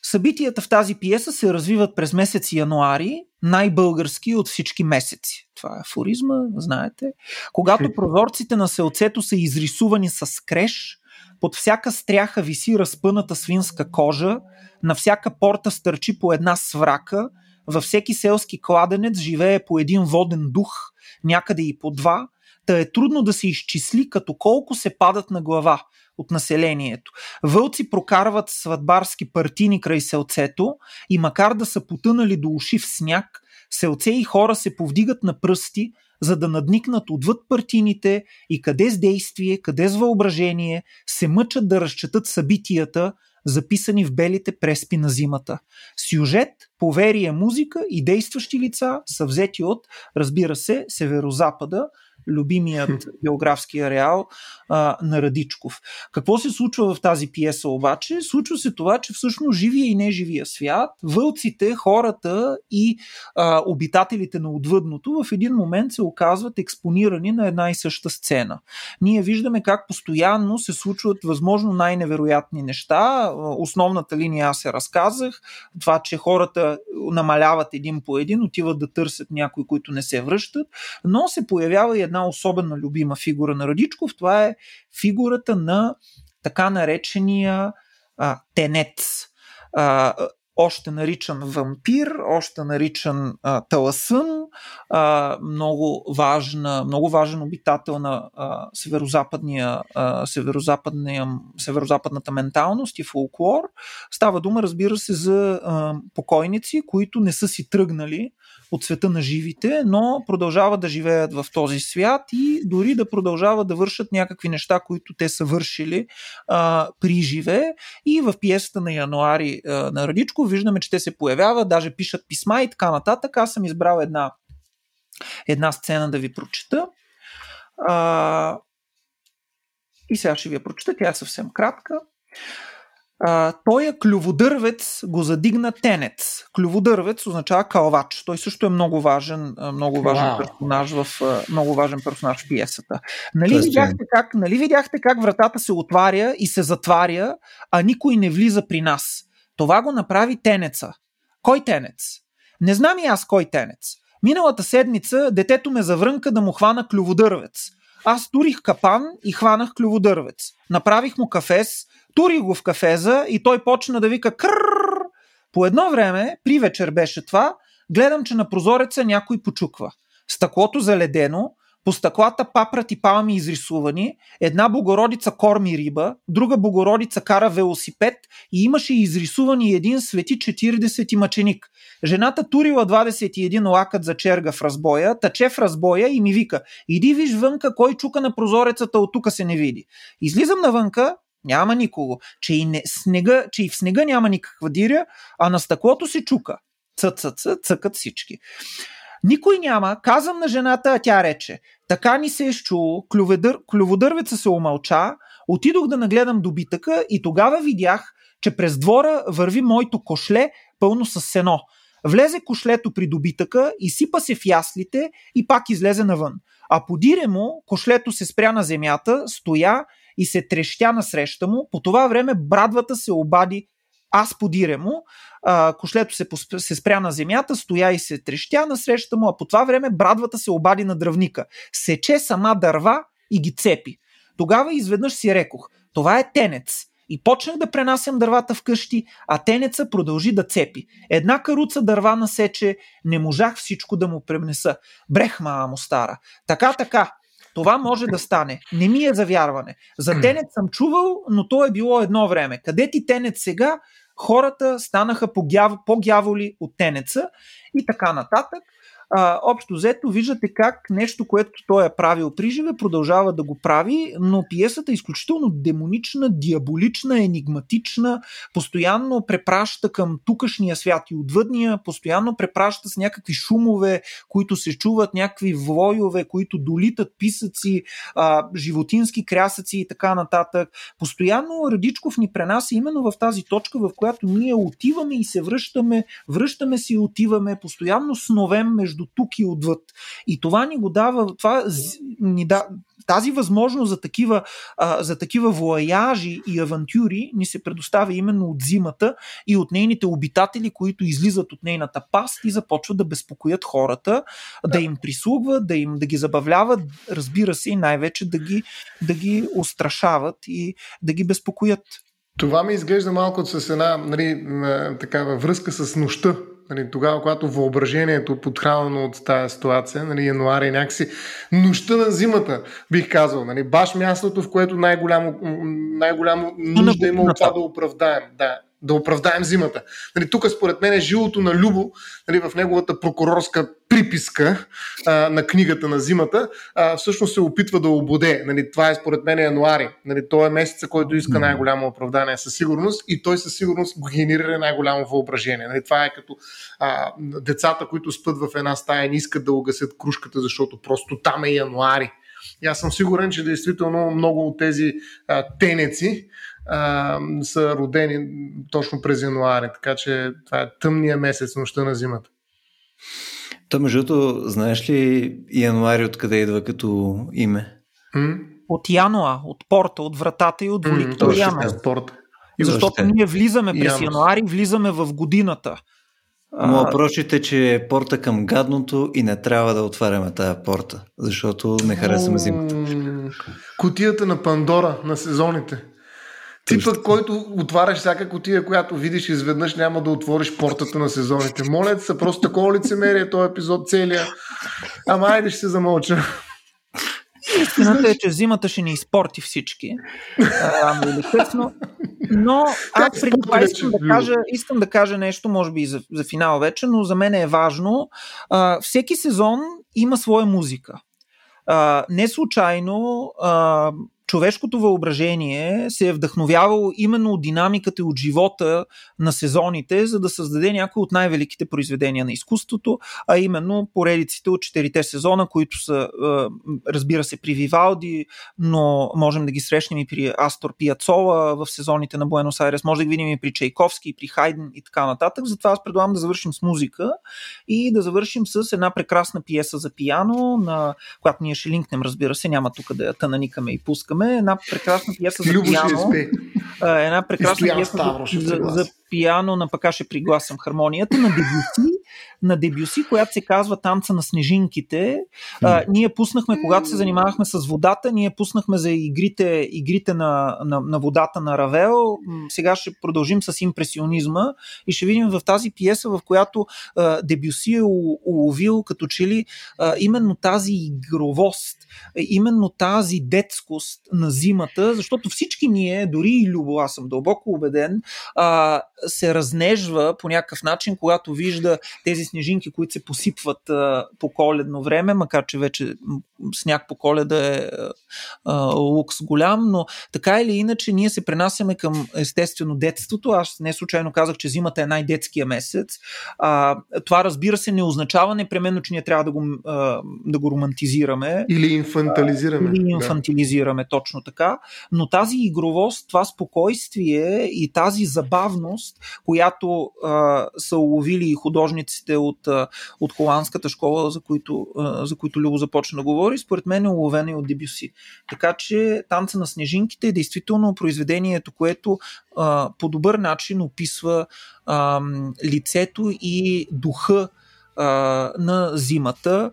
Събитията в тази пиеса се развиват през месец януари, най-български от всички месеци. Това е афоризма, знаете. Когато прозорците на селцето са изрисувани с креш, под всяка стряха виси разпъната свинска кожа, на всяка порта стърчи по една сврака, във всеки селски кладенец живее по един воден дух, някъде и по два, та е трудно да се изчисли като колко се падат на глава от населението. Вълци прокарват сватбарски партини край селцето и макар да са потънали до уши в сняг, селце и хора се повдигат на пръсти, за да надникнат отвъд партините и къде с действие, къде с въображение се мъчат да разчетат събитията, записани в белите преспи на зимата. Сюжет, поверие, музика и действащи лица са взети от, разбира се, северозапада, любимият географски ареал а, на Радичков. Какво се случва в тази пиеса обаче? Случва се това, че всъщност живия и неживия свят, вълците, хората и а, обитателите на отвъдното в един момент се оказват експонирани на една и съща сцена. Ние виждаме как постоянно се случват възможно най-невероятни неща. Основната линия аз се разказах. Това, че хората намаляват един по един, отиват да търсят някои, които не се връщат, но се появява и една особена любима фигура на Радичков. Това е фигурата на така наречения а, тенец. А, още наричан вампир, още наричан а, таласън, а, много, важна, много важен обитател на а, северо-западния, а, северо-западния, северо-западната менталност и фолклор. Става дума, разбира се, за а, покойници, които не са си тръгнали от света на живите, но продължават да живеят в този свят и дори да продължават да вършат някакви неща, които те са вършили а, при живе. И в пиесата на януари а, на Радичко виждаме, че те се появяват, даже пишат писма и така нататък. Аз съм избрал една, една сцена да ви прочета. А, и сега ще ви я прочета, тя е съвсем кратка. А, той е клюводървец, го задигна тенец. Клюводървец означава калвач. Той също е много важен, много важен wow. персонаж в много важен персонаж в пиесата. Нали видяхте, как, нали видяхте как вратата се отваря и се затваря, а никой не влиза при нас? Това го направи тенеца. Кой тенец? Не знам и аз кой тенец. Миналата седмица детето ме заврънка да му хвана клюводървец. Аз турих капан и хванах клюводървец. Направих му кафес, Тури го в кафеза и той почна да вика крррр. По едно време, при вечер беше това, гледам, че на прозореца някой почуква. Стъклото заледено, по стъклата папрат и палми изрисувани, една богородица корми риба, друга богородица кара велосипед и имаше изрисувани един свети 40 мъченик. Жената турила 21 лакът за черга в разбоя, тъче в разбоя и ми вика «Иди виж вънка, кой чука на прозорецата, от тука се не види». Излизам навънка, няма никого. Че и, не, снега, че и в снега няма никаква диря, а на стъклото се чука. Цъцъц, цъкат всички. Никой няма, казвам на жената, а тя рече. Така ни се е щуло, клюведър, клюводървеца се омълча, отидох да нагледам добитъка и тогава видях, че през двора върви моето кошле пълно с сено. Влезе кошлето при добитъка, изсипа се в яслите и пак излезе навън. А подире му, кошлето се спря на земята, стоя и се трещя насреща му. По това време брадвата се обади аз подире му, а, кошлето се, се спря на земята, стоя и се трещя насреща му, а по това време брадвата се обади на дръвника. Сече сама дърва и ги цепи. Тогава изведнъж си рекох, това е тенец. И почнах да пренасям дървата вкъщи, а тенеца продължи да цепи. Една каруца дърва насече, не можах всичко да му пренеса. Брехма, му стара. Така, така, това може да стане. Не ми е за вярване. За Тенет съм чувал, но то е било едно време. Къде ти Тенет сега? Хората станаха по-гяволи от Тенеца и така нататък а, общо взето виждате как нещо, което той е правил при живе, продължава да го прави, но пиесата е изключително демонична, диаболична, енигматична, постоянно препраща към тукашния свят и отвъдния, постоянно препраща с някакви шумове, които се чуват, някакви войове, които долитат писъци, а, животински крясъци и така нататък. Постоянно Радичков ни пренася именно в тази точка, в която ние отиваме и се връщаме, връщаме се и отиваме, постоянно сновем между между тук и отвъд. И това ни го дава, това ни да, тази възможност за такива, а, за такива вояжи и авантюри ни се предоставя именно от зимата и от нейните обитатели, които излизат от нейната паст и започват да безпокоят хората, да им прислугват, да им да ги забавляват, разбира се, и най-вече да ги, да ги устрашават и да ги безпокоят. Това ми изглежда малко с една нали, такава връзка с нощта, Нали, тогава, когато въображението е подхранено от тази ситуация, нали, януари е някакси нощта на зимата, бих казал. Нали, баш мястото, в което най-голямо, най-голямо нужда има от това да оправдаем. Да. Да оправдаем зимата. Нали, тук според мен е жилото на Любо нали, в неговата прокурорска приписка а, на книгата на зимата, а, всъщност се опитва да ободе. Нали, това е според мен януари. Нали, той е месеца, който иска най-голямо оправдание със сигурност и той със сигурност го генерира най-голямо въображение. Нали, това е като а, децата, които спът в една стая не искат да угасят кружката, защото просто там е януари. И аз съм сигурен, че действително много от тези а, тенеци а, са родени точно през януари, така че това е тъмния месец, нощта на зимата. То, между другото, знаеш ли януари откъде идва като име? М? От Януа, от порта, от вратата и от порта. Защото ние влизаме през януари, влизаме в годината. Но въпросът е, че е порта към гадното и не трябва да отваряме тая порта, защото не харесваме зимата. Кутията на Пандора на сезоните. Типът, който отваряш всяка котия, която видиш изведнъж, няма да отвориш портата на сезоните. Моля се, просто такова лицемерие този епизод целия. Ама айде ще се замълча. Истината е, че зимата ще ни изпорти всички. Рано или късно. Но аз преди това искам да, кажа, искам да кажа нещо, може би и за, за финал вече, но за мен е важно. А, всеки сезон има своя музика. А, не случайно а, човешкото въображение се е вдъхновявало именно от динамиката и от живота на сезоните, за да създаде някои от най-великите произведения на изкуството, а именно поредиците от четирите сезона, които са, разбира се, при Вивалди, но можем да ги срещнем и при Астор Пиацола в сезоните на Буенос Айрес, може да ги видим и при Чайковски, и при Хайден и така нататък. Затова аз предлагам да завършим с музика и да завършим с една прекрасна пиеса за пияно, на която ние ще линкнем, разбира се, няма тук да я тънаникаме и пускаме слушаме една прекрасна пиеса за пиано. Една прекрасна пиеса за, за, пиано на пъка ще пригласям хармонията на Дебюси, на Дебюси, която се казва Танца на снежинките. А, ние пуснахме, когато се занимавахме с водата, ние пуснахме за игрите, игрите на, на, на водата на Равел. Сега ще продължим с импресионизма и ще видим в тази пиеса, в която а, Дебюси е уловил като че ли а, именно тази игровост, именно тази детскост на зимата, защото всички ние, дори и Любо, аз съм дълбоко убеден, а, се разнежва по някакъв начин, когато вижда тези снежинки, които се посипват а, по коледно време, макар че вече сняг по коледа е а, лукс голям, но така или иначе ние се пренасяме към естествено детството. Аз не случайно казах, че зимата е най-детския месец. А, това разбира се не означава непременно, че ние трябва да го, а, да го романтизираме. Или инфантилизираме. Или инфантилизираме, да. точно така. Но тази игровост, това спокойствие и тази забавност, която а, са уловили художниците от, от холандската школа, за които, за които Любо започна да говори, според мен е уловена и от Дебюси. Така че Танца на снежинките е действително произведението, което по добър начин описва лицето и духа на зимата.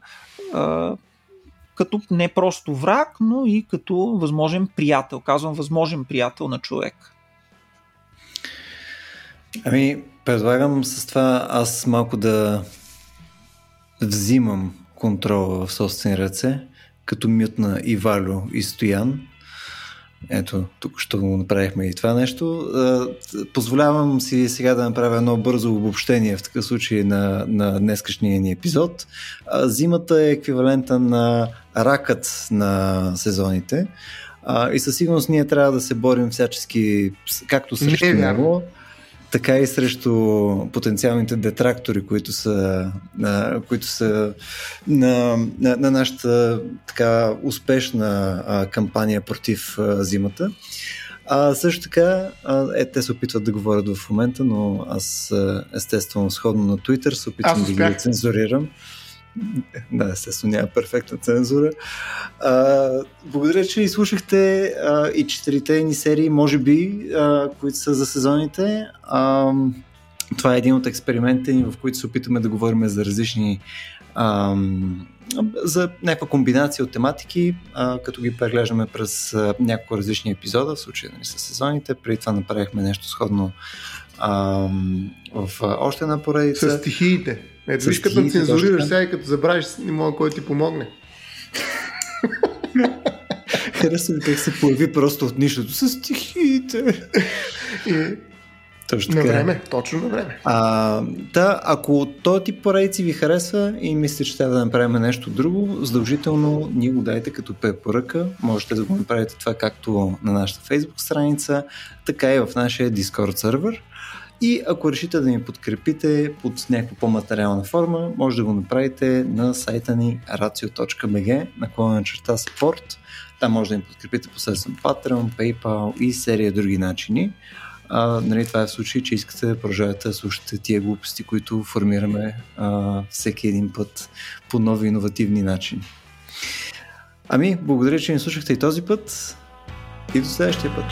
Като не просто враг, но и като възможен приятел. Казвам възможен приятел на човек. Ами, предлагам с това аз малко да взимам контрола в собствени ръце, като мютна и Валю и Стоян. Ето, тук ще го направихме и това нещо. Позволявам си сега да направя едно бързо обобщение в такъв случай на, на днескашния ни епизод. Зимата е еквивалента на ракът на сезоните. И със сигурност ние трябва да се борим всячески както срещу него, така и срещу потенциалните детрактори, които са, на, които са на, на, на нашата така успешна а, кампания против а, зимата. А също така, а, е, те се опитват да говорят в момента, но аз естествено сходно на Twitter се опитвам да ги цензурирам. Да, естествено няма перфектна цензура. А, благодаря, че изслушахте а, и четирите ни серии, може би, а, които са за сезоните. А, това е един от експериментите ни, в които се опитаме да говорим за различни а, за някаква комбинация от тематики, а, като ги преглеждаме през а, няколко различни епизода, в случая нали, с сезоните. Преди това направихме нещо сходно а, в още една поредица. С стихиите. Ето, виж като цензурираш сега и като забравиш, не мога кой ти помогне. Харесва ми как се появи просто от нищото с стихиите. и, Точно на време, точно на време. А, да, ако този тип поредици ви харесва и мислите, че трябва да направим нещо друго, задължително ни го дайте като препоръка. Можете да го направите това както на нашата Facebook страница, така и в нашия Discord сервер. И ако решите да ни подкрепите под някаква по-материална форма, може да го направите на сайта ни racio.bg наклона черта support. Там може да ни подкрепите посредством Patreon, PayPal и серия други начини. А, нали, това е в случай, че искате да продължавате да слушате тия глупости, които формираме а, всеки един път по нови иновативни начини. Ами, благодаря, че ни слушахте и този път и до следващия път.